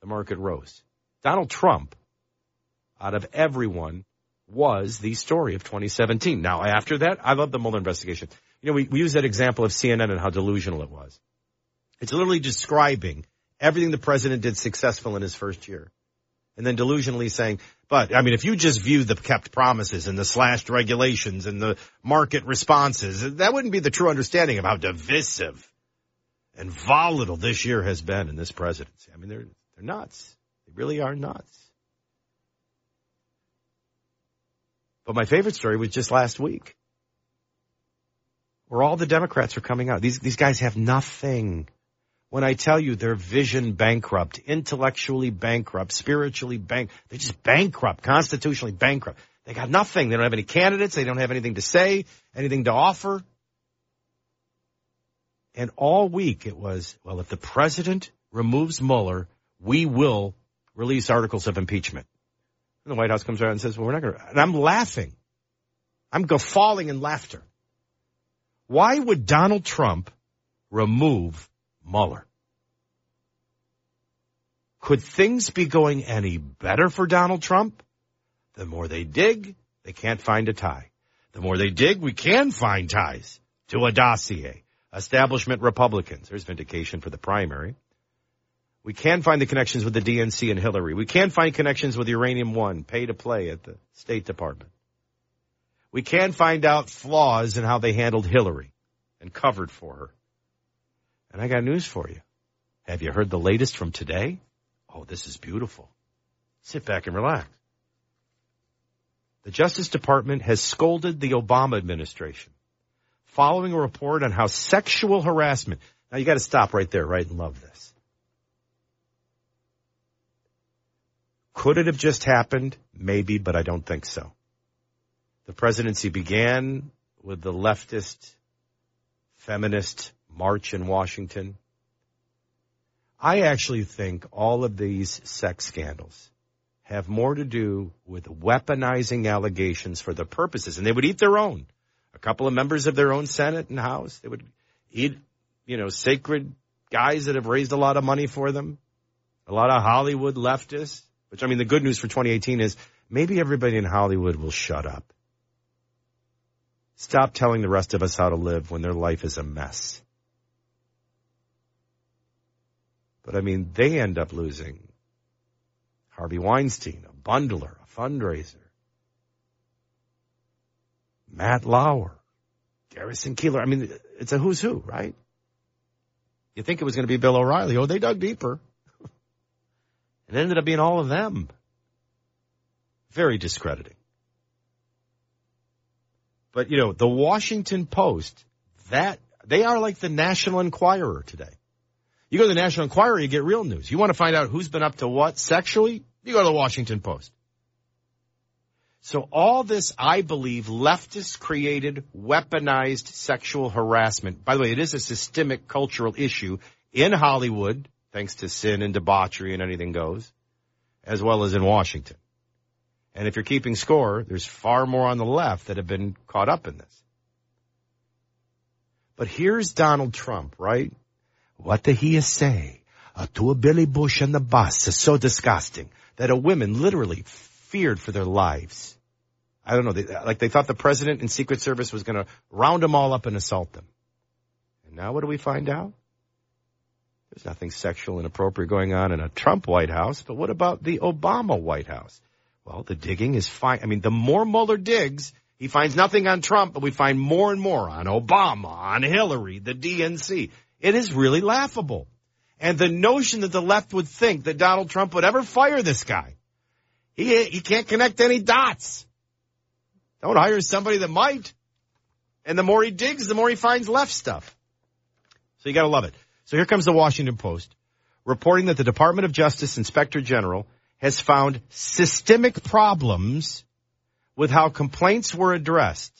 The market rose. Donald Trump, out of everyone, was the story of 2017. Now, after that, I love the Mueller investigation. You know, we, we use that example of CNN and how delusional it was. It's literally describing everything the president did successful in his first year and then delusionally saying, but I mean, if you just view the kept promises and the slashed regulations and the market responses, that wouldn't be the true understanding of how divisive and volatile this year has been in this presidency. I mean, they're, they're nuts. They really are nuts. But my favorite story was just last week where all the Democrats are coming out. These, these guys have nothing when I tell you they're vision bankrupt, intellectually bankrupt, spiritually bank, they're just bankrupt, constitutionally bankrupt. They got nothing. They don't have any candidates. They don't have anything to say, anything to offer. And all week it was, well, if the president removes Mueller, we will release articles of impeachment. And the White House comes around and says, well, we're not going to, and I'm laughing. I'm guffawing in laughter. Why would Donald Trump remove Mueller? Could things be going any better for Donald Trump? The more they dig, they can't find a tie. The more they dig, we can find ties to a dossier. Establishment Republicans. There's vindication for the primary. We can find the connections with the DNC and Hillary. We can find connections with Uranium One, pay to play at the State Department. We can find out flaws in how they handled Hillary and covered for her. And I got news for you. Have you heard the latest from today? Oh, this is beautiful. Sit back and relax. The Justice Department has scolded the Obama administration following a report on how sexual harassment. Now you got to stop right there, right, and love this. Could it have just happened? Maybe, but I don't think so. The presidency began with the leftist, feminist march in Washington. I actually think all of these sex scandals have more to do with weaponizing allegations for the purposes, and they would eat their own. A couple of members of their own Senate and House, they would eat, you know, sacred guys that have raised a lot of money for them, a lot of Hollywood leftists, which I mean, the good news for 2018 is maybe everybody in Hollywood will shut up. Stop telling the rest of us how to live when their life is a mess. But I mean, they end up losing Harvey Weinstein, a bundler, a fundraiser. Matt Lauer, Garrison Keillor. I mean, it's a who's who, right? You think it was going to be Bill O'Reilly. Oh, they dug deeper. [laughs] it ended up being all of them. Very discrediting. But you know, the Washington Post, that, they are like the National Enquirer today. You go to the National Enquirer, you get real news. You want to find out who's been up to what sexually? You go to the Washington Post. So all this, I believe, leftist created weaponized sexual harassment. By the way, it is a systemic cultural issue in Hollywood, thanks to sin and debauchery and anything goes, as well as in Washington. And if you're keeping score, there's far more on the left that have been caught up in this. But here's Donald Trump, right? What did he say to a Billy Bush and the bus is so disgusting that a women literally feared for their lives. I don't know, they, like they thought the president and Secret Service was going to round them all up and assault them. And now what do we find out? There's nothing sexual inappropriate going on in a Trump White House, but what about the Obama White House? Well, the digging is fine. I mean, the more Mueller digs, he finds nothing on Trump, but we find more and more on Obama, on Hillary, the DNC. It is really laughable. And the notion that the left would think that Donald Trump would ever fire this guy, he, he can't connect any dots. Don't hire somebody that might. And the more he digs, the more he finds left stuff. So you gotta love it. So here comes the Washington Post reporting that the Department of Justice Inspector General has found systemic problems with how complaints were addressed,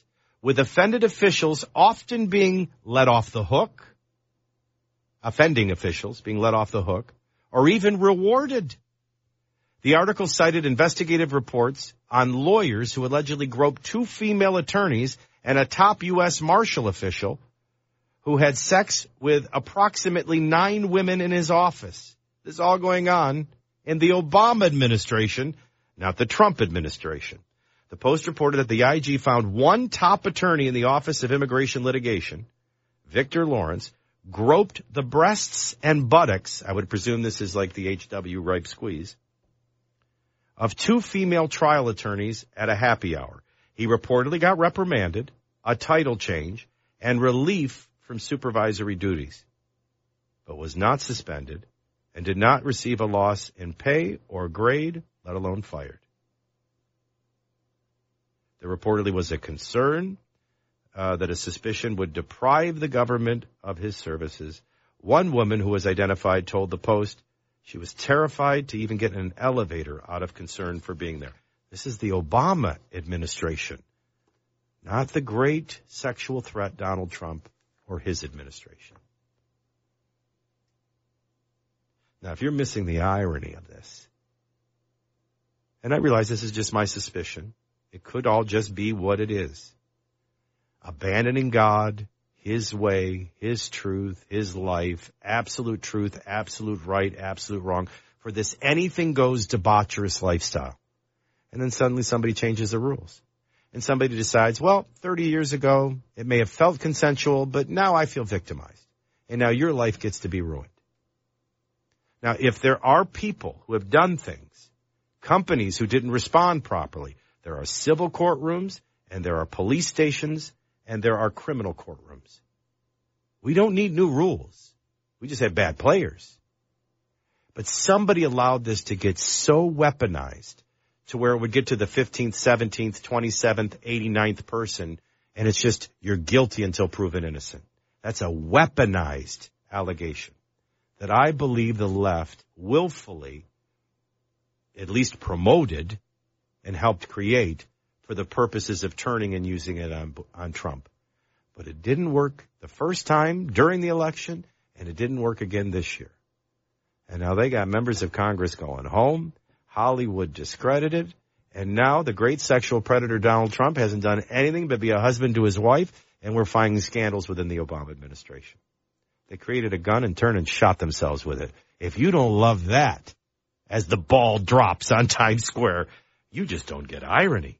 with offended officials often being let off the hook offending officials being let off the hook or even rewarded. The article cited investigative reports on lawyers who allegedly groped two female attorneys and a top U.S. Marshal official who had sex with approximately nine women in his office. This is all going on in the Obama administration, not the Trump administration. The Post reported that the IG found one top attorney in the Office of Immigration Litigation, Victor Lawrence, groped the breasts and buttocks, I would presume this is like the H.W. Ripe squeeze, of two female trial attorneys at a happy hour. He reportedly got reprimanded, a title change, and relief from supervisory duties, but was not suspended and did not receive a loss in pay or grade, let alone fired. There reportedly was a concern uh, that a suspicion would deprive the government of his services. One woman who was identified told the Post she was terrified to even get in an elevator out of concern for being there. This is the Obama administration, not the great sexual threat Donald Trump or his administration. Now, if you're missing the irony of this, and I realize this is just my suspicion, it could all just be what it is abandoning God, his way, his truth, his life, absolute truth, absolute right, absolute wrong for this anything goes debaucherous lifestyle. And then suddenly somebody changes the rules. And somebody decides, well, 30 years ago, it may have felt consensual, but now I feel victimized. And now your life gets to be ruined. Now, if there are people who have done things, companies who didn't respond properly, there are civil courtrooms and there are police stations and there are criminal courtrooms. We don't need new rules. We just have bad players. But somebody allowed this to get so weaponized to where it would get to the 15th, 17th, 27th, 89th person, and it's just you're guilty until proven innocent. That's a weaponized allegation that I believe the left willfully at least promoted and helped create for the purposes of turning and using it on, on Trump. But it didn't work the first time during the election, and it didn't work again this year. And now they got members of Congress going home, Hollywood discredited, and now the great sexual predator Donald Trump hasn't done anything but be a husband to his wife, and we're finding scandals within the Obama administration. They created a gun and turned and shot themselves with it. If you don't love that, as the ball drops on Times Square, you just don't get irony.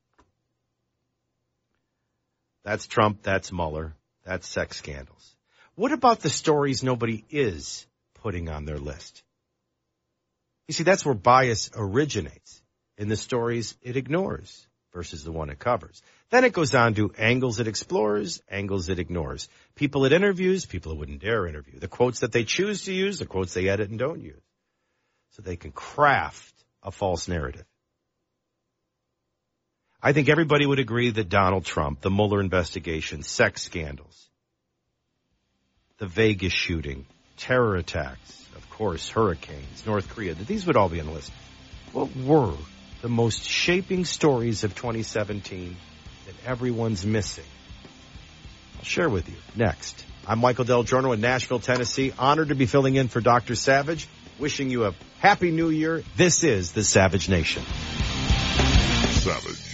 That's Trump, that's Mueller, that's sex scandals. What about the stories nobody is putting on their list? You see, that's where bias originates in the stories it ignores versus the one it covers. Then it goes on to angles it explores, angles it ignores. People it interviews, people it wouldn't dare interview. The quotes that they choose to use, the quotes they edit and don't use. So they can craft a false narrative. I think everybody would agree that Donald Trump, the Mueller investigation, sex scandals, the Vegas shooting, terror attacks, of course, hurricanes, North Korea, that these would all be on the list. What were the most shaping stories of 2017 that everyone's missing? I'll share with you next. I'm Michael DelGiorno in Nashville, Tennessee. Honored to be filling in for Dr. Savage. Wishing you a happy new year. This is the Savage Nation. Savage.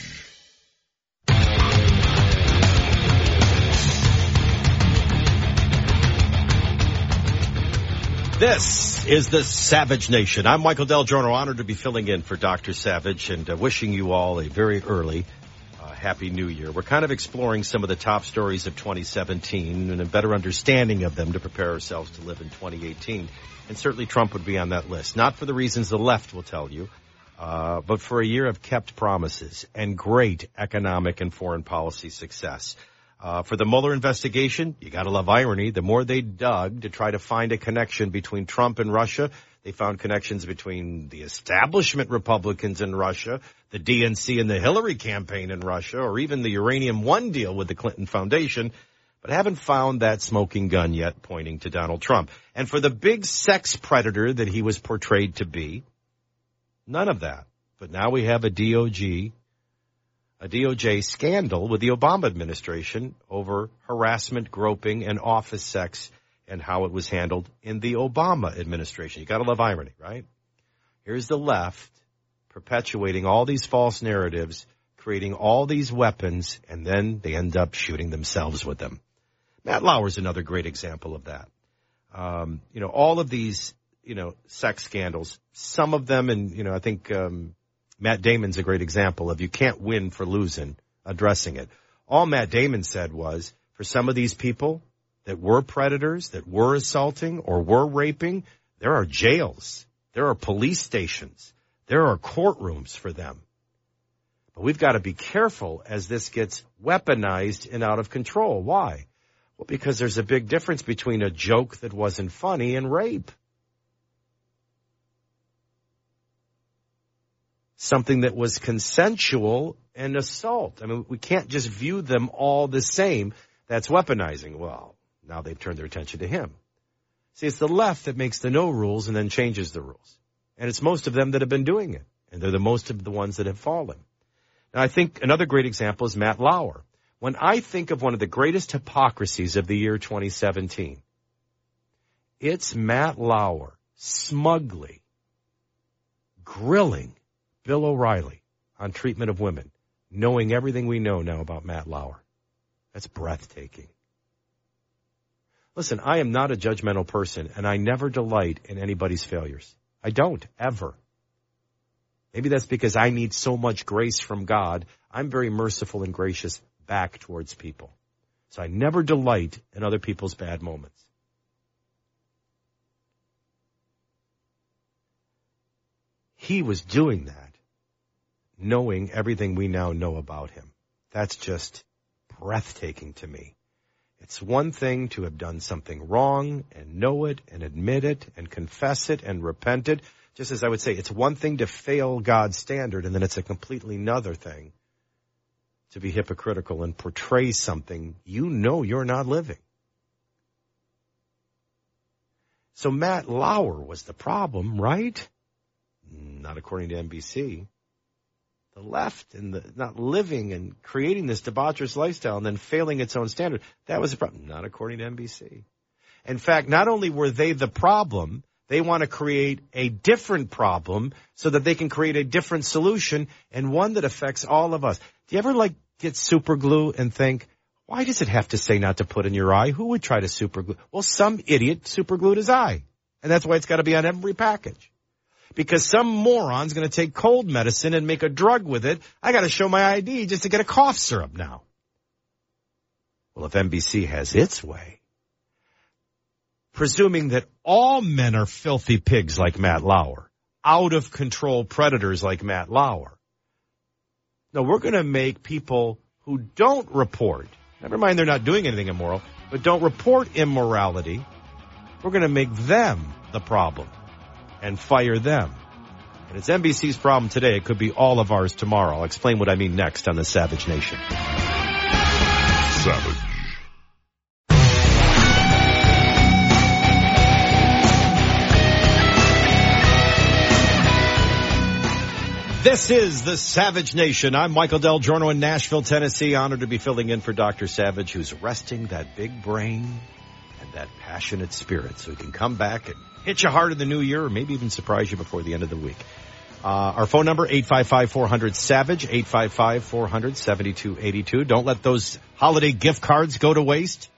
This is the Savage Nation. I'm Michael DelGiorno, honored to be filling in for Dr. Savage and uh, wishing you all a very early Happy New Year. We're kind of exploring some of the top stories of 2017 and a better understanding of them to prepare ourselves to live in 2018. And certainly Trump would be on that list. Not for the reasons the left will tell you, uh, but for a year of kept promises and great economic and foreign policy success. Uh, for the Mueller investigation, you gotta love irony. The more they dug to try to find a connection between Trump and Russia, they found connections between the establishment Republicans in Russia, the DNC and the Hillary campaign in Russia, or even the Uranium One deal with the Clinton Foundation, but haven't found that smoking gun yet pointing to Donald Trump. And for the big sex predator that he was portrayed to be, none of that. But now we have a DOG a DOJ scandal with the Obama administration over harassment, groping, and office sex and how it was handled in the Obama administration. You gotta love irony, right? Here's the left perpetuating all these false narratives, creating all these weapons, and then they end up shooting themselves with them. Matt Lauer is another great example of that. Um, you know, all of these, you know, sex scandals, some of them, and, you know, I think, um, Matt Damon's a great example of you can't win for losing, addressing it. All Matt Damon said was, for some of these people that were predators, that were assaulting or were raping, there are jails. There are police stations. There are courtrooms for them. But we've got to be careful as this gets weaponized and out of control. Why? Well, because there's a big difference between a joke that wasn't funny and rape. something that was consensual and assault. I mean, we can't just view them all the same. That's weaponizing. Well, now they've turned their attention to him. See, it's the left that makes the no rules and then changes the rules. And it's most of them that have been doing it. And they're the most of the ones that have fallen. Now, I think another great example is Matt Lauer. When I think of one of the greatest hypocrisies of the year 2017, it's Matt Lauer smugly grilling Bill O'Reilly on treatment of women, knowing everything we know now about Matt Lauer. That's breathtaking. Listen, I am not a judgmental person and I never delight in anybody's failures. I don't, ever. Maybe that's because I need so much grace from God. I'm very merciful and gracious back towards people. So I never delight in other people's bad moments. He was doing that, knowing everything we now know about him. That's just breathtaking to me. It's one thing to have done something wrong and know it and admit it and confess it and repent it. Just as I would say, it's one thing to fail God's standard and then it's a completely another thing to be hypocritical and portray something you know you're not living. So Matt Lauer was the problem, right? Not according to NBC. The left and the not living and creating this debaucherous lifestyle and then failing its own standard. That was the problem. Not according to NBC. In fact, not only were they the problem, they want to create a different problem so that they can create a different solution and one that affects all of us. Do you ever like get super glue and think, why does it have to say not to put in your eye? Who would try to super glue? Well, some idiot super glued his eye. And that's why it's got to be on every package. Because some moron's going to take cold medicine and make a drug with it. I got to show my ID just to get a cough syrup now. Well, if NBC has its way, presuming that all men are filthy pigs like Matt Lauer, out of control predators like Matt Lauer. No, we're going to make people who don't report, never mind they're not doing anything immoral, but don't report immorality, we're going to make them the problem and fire them. And it's NBC's problem today. It could be all of ours tomorrow. I'll explain what I mean next on the Savage Nation. Savage. This is the Savage Nation. I'm Michael DelGiorno in Nashville, Tennessee. Honored to be filling in for Dr. Savage, who's resting that big brain that passionate spirit so he can come back and hit you hard in the new year or maybe even surprise you before the end of the week. Uh, our phone number, 855-400-SAVAGE, 855-400-7282. Don't let those holiday gift cards go to waste.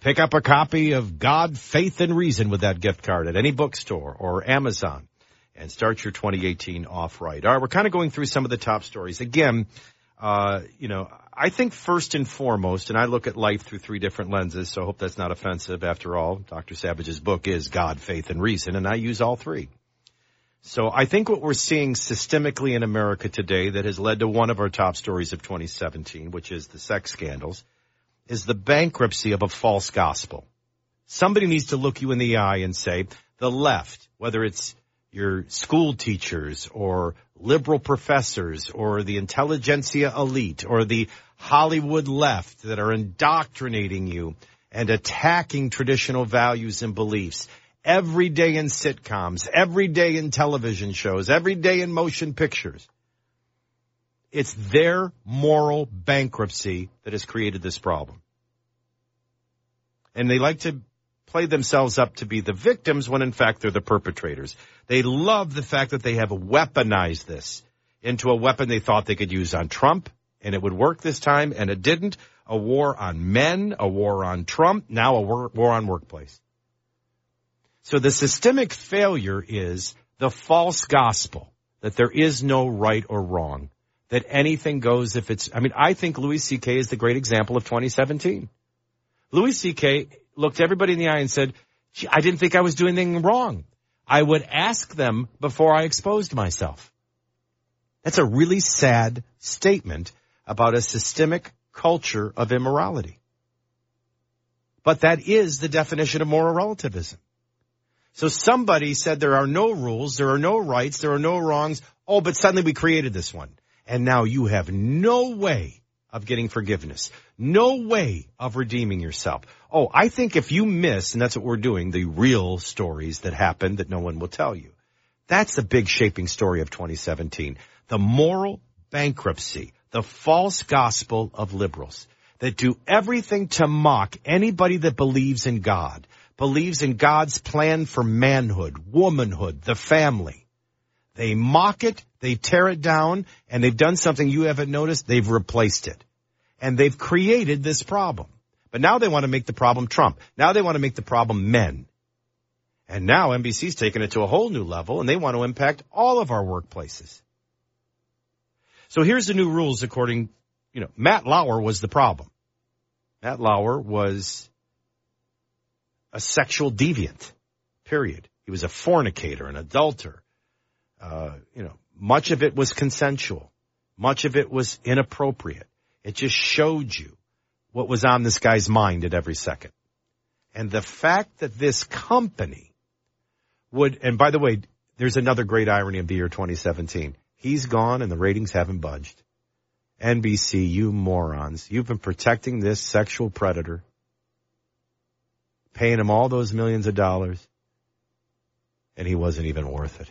Pick up a copy of God, Faith, and Reason with that gift card at any bookstore or Amazon and start your 2018 off right. All right, we're kind of going through some of the top stories. Again, uh, you know, I think first and foremost, and I look at life through three different lenses, so I hope that's not offensive. After all, Dr. Savage's book is God, Faith, and Reason, and I use all three. So I think what we're seeing systemically in America today that has led to one of our top stories of 2017, which is the sex scandals, is the bankruptcy of a false gospel. Somebody needs to look you in the eye and say, the left, whether it's your school teachers or liberal professors or the intelligentsia elite or the Hollywood left that are indoctrinating you and attacking traditional values and beliefs every day in sitcoms, every day in television shows, every day in motion pictures. It's their moral bankruptcy that has created this problem. And they like to play themselves up to be the victims when in fact they're the perpetrators. They love the fact that they have weaponized this into a weapon they thought they could use on Trump and it would work this time and it didn't. A war on men, a war on Trump, now a war, war on workplace. So the systemic failure is the false gospel that there is no right or wrong, that anything goes if it's, I mean, I think Louis C.K. is the great example of 2017. Louis C.K. looked everybody in the eye and said, I didn't think I was doing anything wrong. I would ask them before I exposed myself. That's a really sad statement about a systemic culture of immorality. But that is the definition of moral relativism. So somebody said there are no rules, there are no rights, there are no wrongs. Oh, but suddenly we created this one. And now you have no way of getting forgiveness. No way of redeeming yourself. Oh, I think if you miss, and that's what we're doing, the real stories that happened that no one will tell you. That's the big shaping story of 2017. The moral bankruptcy, the false gospel of liberals that do everything to mock anybody that believes in God, believes in God's plan for manhood, womanhood, the family. They mock it, they tear it down, and they've done something you haven't noticed. They've replaced it. And they've created this problem But now they want to make the problem Trump. Now they want to make the problem men. And now NBC's taken it to a whole new level and they want to impact all of our workplaces. So here's the new rules according, you know, Matt Lauer was the problem. Matt Lauer was a sexual deviant, period. He was a fornicator, an adulterer. Uh, you know, much of it was consensual. Much of it was inappropriate. It just showed you what was on this guy's mind at every second. And the fact that this company would, and by the way, there's another great irony of the year 2017. He's gone and the ratings haven't budged. NBC, you morons. You've been protecting this sexual predator, paying him all those millions of dollars, and he wasn't even worth it.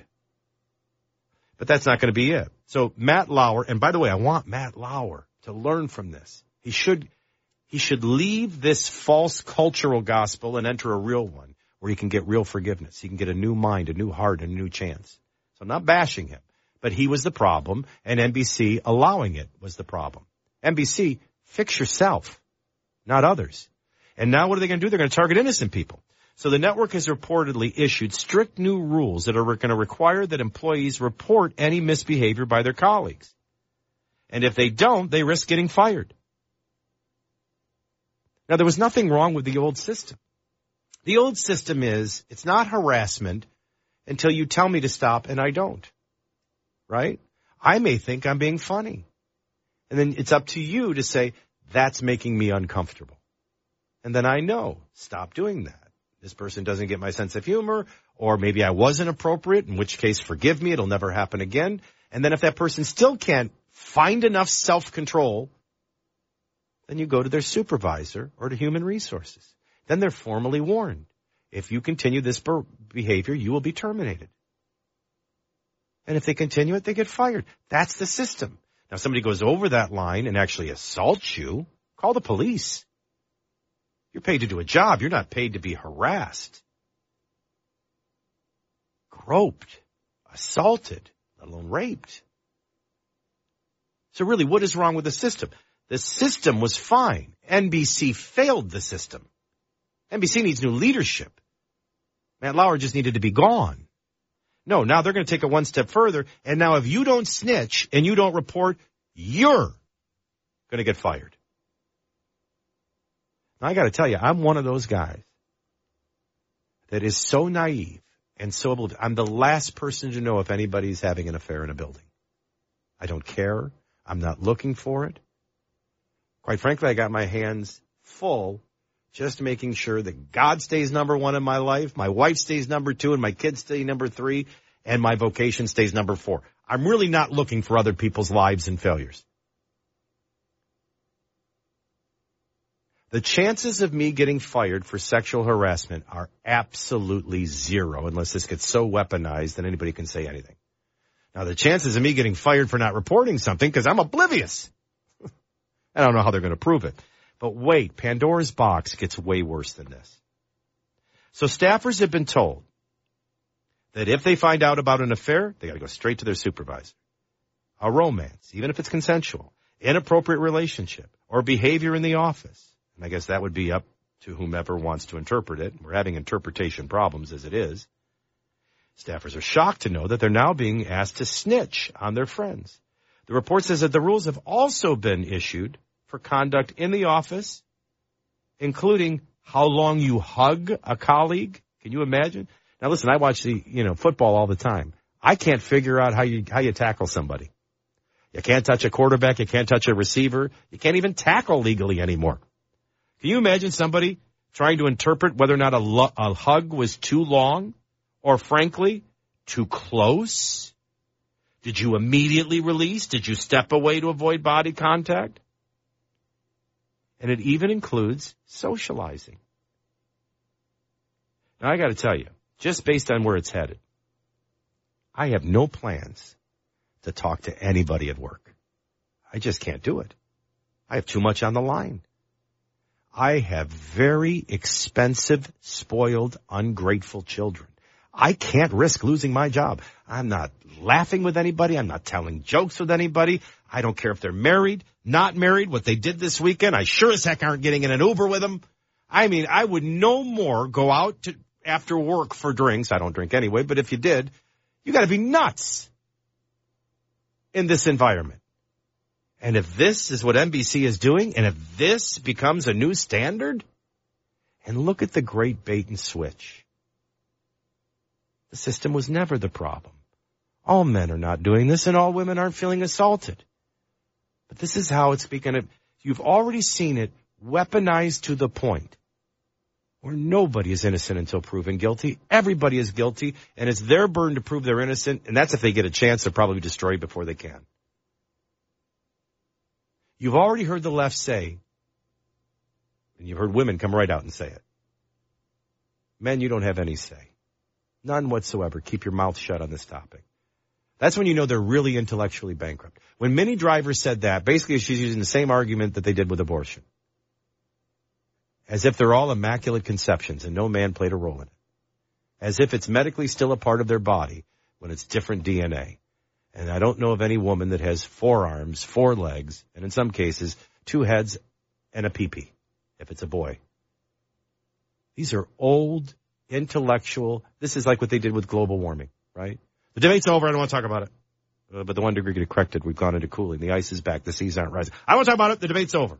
But that's not going to be it. So Matt Lauer, and by the way, I want Matt Lauer to learn from this. He should, he should leave this false cultural gospel and enter a real one where he can get real forgiveness. He can get a new mind, a new heart, a new chance. So I'm not bashing him, but he was the problem and NBC allowing it was the problem. NBC, fix yourself, not others. And now what are they going to do? They're going to target innocent people. So the network has reportedly issued strict new rules that are going to require that employees report any misbehavior by their colleagues. And if they don't, they risk getting fired. Now there was nothing wrong with the old system. The old system is it's not harassment until you tell me to stop and I don't. Right? I may think I'm being funny. And then it's up to you to say, that's making me uncomfortable. And then I know, stop doing that this person doesn't get my sense of humor, or maybe I wasn't appropriate, in which case forgive me, it'll never happen again. And then if that person still can't find enough self-control, then you go to their supervisor or to human resources. Then they're formally warned. If you continue this behavior, you will be terminated. And if they continue it, they get fired. That's the system. Now somebody goes over that line and actually assaults you, call the police. You're paid to do a job. You're not paid to be harassed, groped, assaulted, let alone raped. So really, what is wrong with the system? The system was fine. NBC failed the system. NBC needs new leadership. Matt Lauer just needed to be gone. No, now they're going to take it one step further. And now if you don't snitch and you don't report, you're going to get fired. Now I got to tell you, I'm one of those guys that is so naive and so oblivious. I'm the last person to know if anybody's having an affair in a building. I don't care. I'm not looking for it. Quite frankly, I got my hands full just making sure that God stays number one in my life, my wife stays number two, and my kids stay number three, and my vocation stays number four. I'm really not looking for other people's lives and failures. The chances of me getting fired for sexual harassment are absolutely zero unless this gets so weaponized that anybody can say anything. Now the chances of me getting fired for not reporting something because I'm oblivious. [laughs] I don't know how they're going to prove it. But wait, Pandora's box gets way worse than this. So staffers have been told that if they find out about an affair, they got to go straight to their supervisor. A romance, even if it's consensual, inappropriate relationship, or behavior in the office and I guess that would be up to whomever wants to interpret it. We're having interpretation problems as it is. Staffers are shocked to know that they're now being asked to snitch on their friends. The report says that the rules have also been issued for conduct in the office, including how long you hug a colleague. Can you imagine? Now listen, I watch the, you know, football all the time. I can't figure out how you, how you tackle somebody. You can't touch a quarterback. You can't touch a receiver. You can't even tackle legally anymore. Can you imagine somebody trying to interpret whether or not a, lo- a hug was too long or frankly, too close? Did you immediately release? Did you step away to avoid body contact? And it even includes socializing. Now I gotta tell you, just based on where it's headed, I have no plans to talk to anybody at work. I just can't do it. I have too much on the line. I have very expensive, spoiled, ungrateful children. I can't risk losing my job. I'm not laughing with anybody. I'm not telling jokes with anybody. I don't care if they're married, not married, what they did this weekend. I sure as heck aren't getting in an Uber with them. I mean, I would no more go out to after work for drinks. I don't drink anyway, but if you did, you got to be nuts in this environment. And if this is what NBC is doing, and if this becomes a new standard, and look at the great bait and switch. The system was never the problem. All men are not doing this and all women aren't feeling assaulted. But this is how it's begun. You've already seen it weaponized to the point where nobody is innocent until proven guilty. Everybody is guilty and it's their burden to prove they're innocent. And that's if they get a chance, they're probably destroyed before they can. You've already heard the left say, and you've heard women come right out and say it. Men, you don't have any say. None whatsoever. Keep your mouth shut on this topic. That's when you know they're really intellectually bankrupt. When Minnie Driver's said that, basically she's using the same argument that they did with abortion. As if they're all immaculate conceptions and no man played a role in it. As if it's medically still a part of their body when it's different DNA. And I don't know of any woman that has four arms, four legs, and in some cases, two heads and a peepee, if it's a boy. These are old, intellectual, this is like what they did with global warming, right? The debate's over. I don't want to talk about it. Uh, but the one degree corrected. We've gone into cooling. The ice is back. The seas aren't rising. I don't want to talk about it. The debate's over.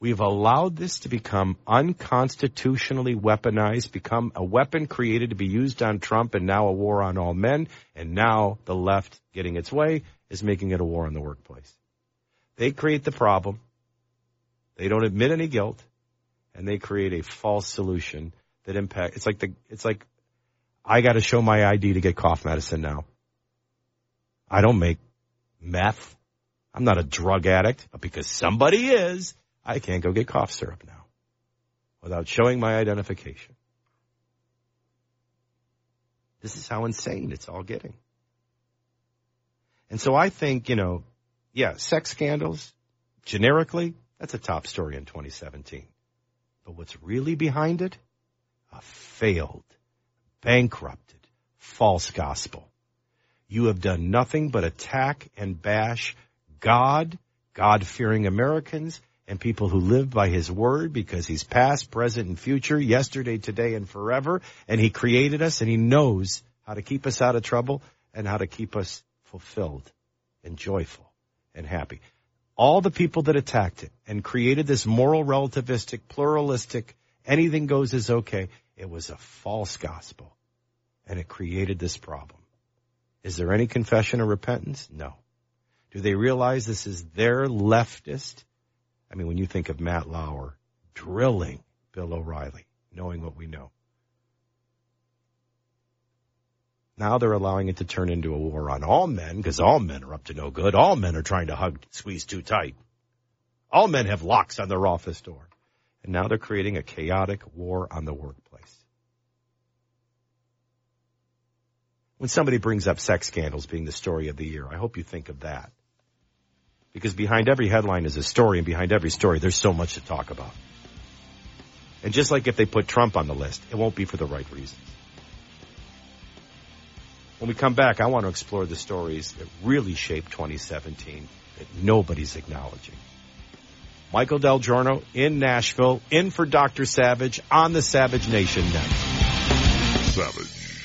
We've allowed this to become unconstitutionally weaponized, become a weapon created to be used on Trump and now a war on all men. And now the left getting its way is making it a war on the workplace. They create the problem. They don't admit any guilt and they create a false solution that impact. It's like the, it's like I got to show my ID to get cough medicine now. I don't make meth. I'm not a drug addict, but because somebody is, I can't go get cough syrup now without showing my identification. This is how insane it's all getting. And so I think, you know, yeah, sex scandals, generically, that's a top story in 2017. But what's really behind it? A failed bankrupted, false gospel. You have done nothing but attack and bash God, God fearing Americans, and people who live by his word because he's past, present, and future, yesterday, today, and forever. And he created us and he knows how to keep us out of trouble and how to keep us fulfilled and joyful and happy. All the people that attacked it and created this moral relativistic, pluralistic, anything goes is okay. It was a false gospel and it created this problem. Is there any confession or repentance? No. Do they realize this is their leftist? I mean, when you think of Matt Lauer drilling Bill O'Reilly, knowing what we know. Now they're allowing it to turn into a war on all men because all men are up to no good. All men are trying to hug, squeeze too tight. All men have locks on their office door. And now they're creating a chaotic war on the workplace. When somebody brings up sex scandals being the story of the year, I hope you think of that. Because behind every headline is a story, and behind every story, there's so much to talk about. And just like if they put Trump on the list, it won't be for the right reasons. When we come back, I want to explore the stories that really shaped 2017 that nobody's acknowledging. Michael DelGiorno in Nashville, in for Dr. Savage on the Savage Nation next. Savage.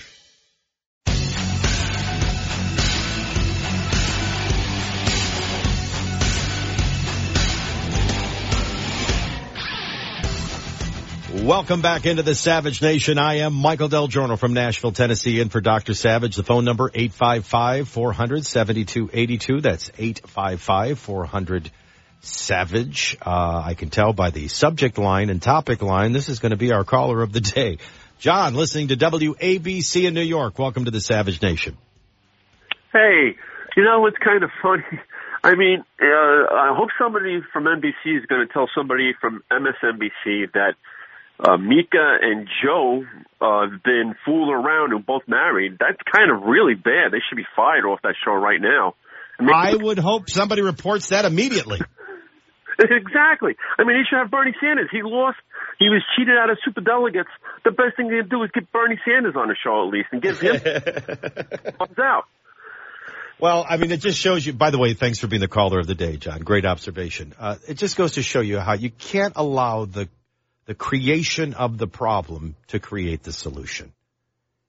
Welcome back into the Savage Nation. I am Michael DelGiorno from Nashville, Tennessee, in for Dr. Savage. The phone number, 855-400-7282. That's 855-400 Savage. Uh, I can tell by the subject line and topic line, this is going to be our caller of the day. John, listening to WABC in New York. Welcome to the Savage Nation. Hey, you know what's kind of funny? [laughs] I mean, uh, I hope somebody from NBC is going to tell somebody from MSNBC that uh, Mika and Joe uh, been fooling around and both married. That's kind of really bad. They should be fired off that show right now. I, mean, I would hope somebody reports that immediately. [laughs] exactly. I mean, he should have Bernie Sanders. He lost. He was cheated out of super delegates. The best thing they can do is get Bernie Sanders on the show at least and give him [laughs] thumbs out. Well, I mean, it just shows you, by the way, thanks for being the caller of the day, John. Great observation. Uh, it just goes to show you how you can't allow the, the creation of the problem to create the solution.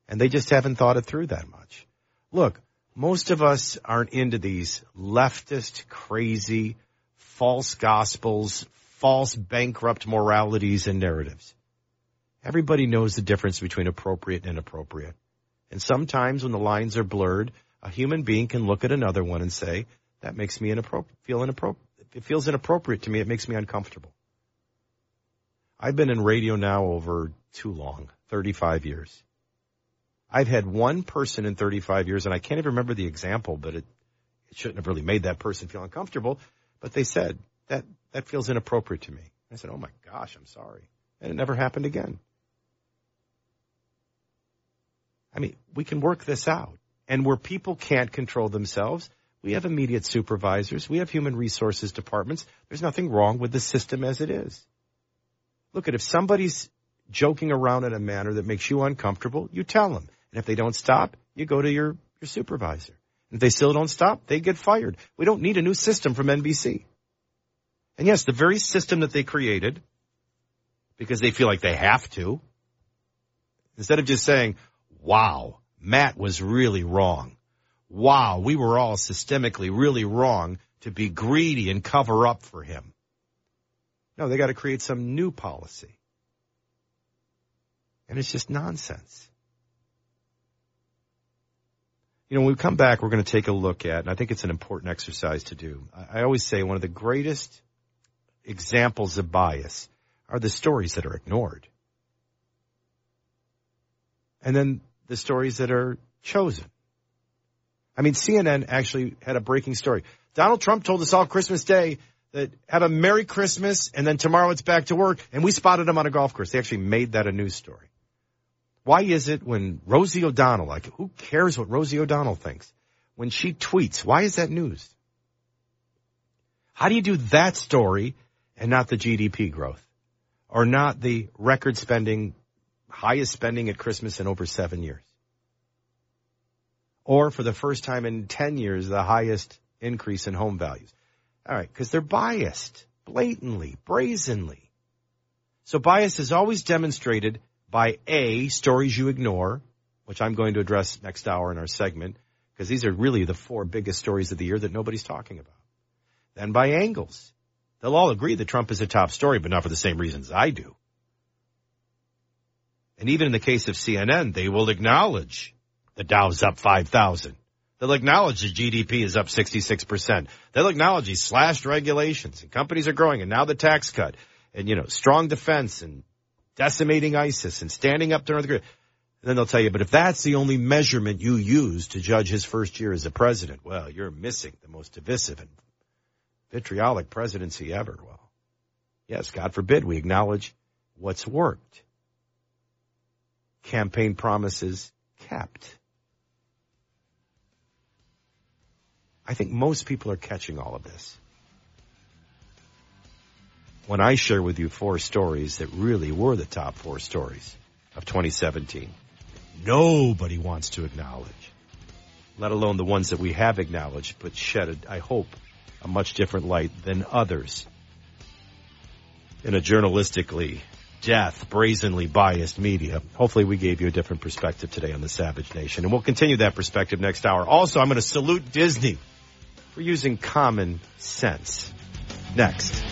And they just haven't thought it through that much. Look, most of us aren't into these leftist, crazy, false gospels, false bankrupt moralities and narratives. Everybody knows the difference between appropriate and inappropriate. And sometimes when the lines are blurred, a human being can look at another one and say, that makes me inappropriate, feel inappropriate. It feels inappropriate to me. It makes me uncomfortable. I've been in radio now over too long, 35 years. I've had one person in 35 years, and I can't even remember the example, but it, it shouldn't have really made that person feel uncomfortable. But they said, that, that feels inappropriate to me. I said, oh my gosh, I'm sorry. And it never happened again. I mean, we can work this out. And where people can't control themselves, we have immediate supervisors. We have human resources departments. There's nothing wrong with the system as it is. Look at if somebody's joking around in a manner that makes you uncomfortable, you tell them. And if they don't stop, you go to your, your supervisor. And If they still don't stop, they get fired. We don't need a new system from NBC. And yes, the very system that they created, because they feel like they have to, instead of just saying, wow, Matt was really wrong. Wow, we were all systemically really wrong to be greedy and cover up for him. No, they got to create some new policy. And it's just nonsense. You know, when we come back, we're going to take a look at, and I think it's an important exercise to do. I always say one of the greatest examples of bias are the stories that are ignored. And then the stories that are chosen. I mean, CNN actually had a breaking story. Donald Trump told us all Christmas Day that have a Merry Christmas and then tomorrow it's back to work and we spotted them on a golf course. They actually made that a news story. Why is it when Rosie O'Donnell, like who cares what Rosie O'Donnell thinks? When she tweets, why is that news? How do you do that story and not the GDP growth or not the record spending highest spending at Christmas in over seven years. Or for the first time in 10 years, the highest increase in home values. All right, because they're biased, blatantly, brazenly. So bias is always demonstrated by A, stories you ignore, which I'm going to address next hour in our segment, because these are really the four biggest stories of the year that nobody's talking about. Then by angles. They'll all agree that Trump is a top story, but not for the same reasons I do. And even in the case of CNN, they will acknowledge the Dow's up 5,000. They'll acknowledge the GDP is up 66%. They'll acknowledge these slashed regulations and companies are growing and now the tax cut and, you know, strong defense and decimating ISIS and standing up to North Korea. And then they'll tell you, but if that's the only measurement you use to judge his first year as a president, well, you're missing the most divisive and vitriolic presidency ever. Well, yes, God forbid we acknowledge what's worked campaign promises kept. I think most people are catching all of this. When I share with you four stories that really were the top four stories of 2017, nobody wants to acknowledge, let alone the ones that we have acknowledged, but shed, I hope, a much different light than others in a journalistically death, brazenly biased media. Hopefully we gave you a different perspective today on the Savage Nation. And we'll continue that perspective next hour. Also, I'm going to salute Disney for using common sense. Next.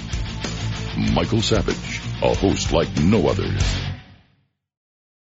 Michael Savage, a host like no others.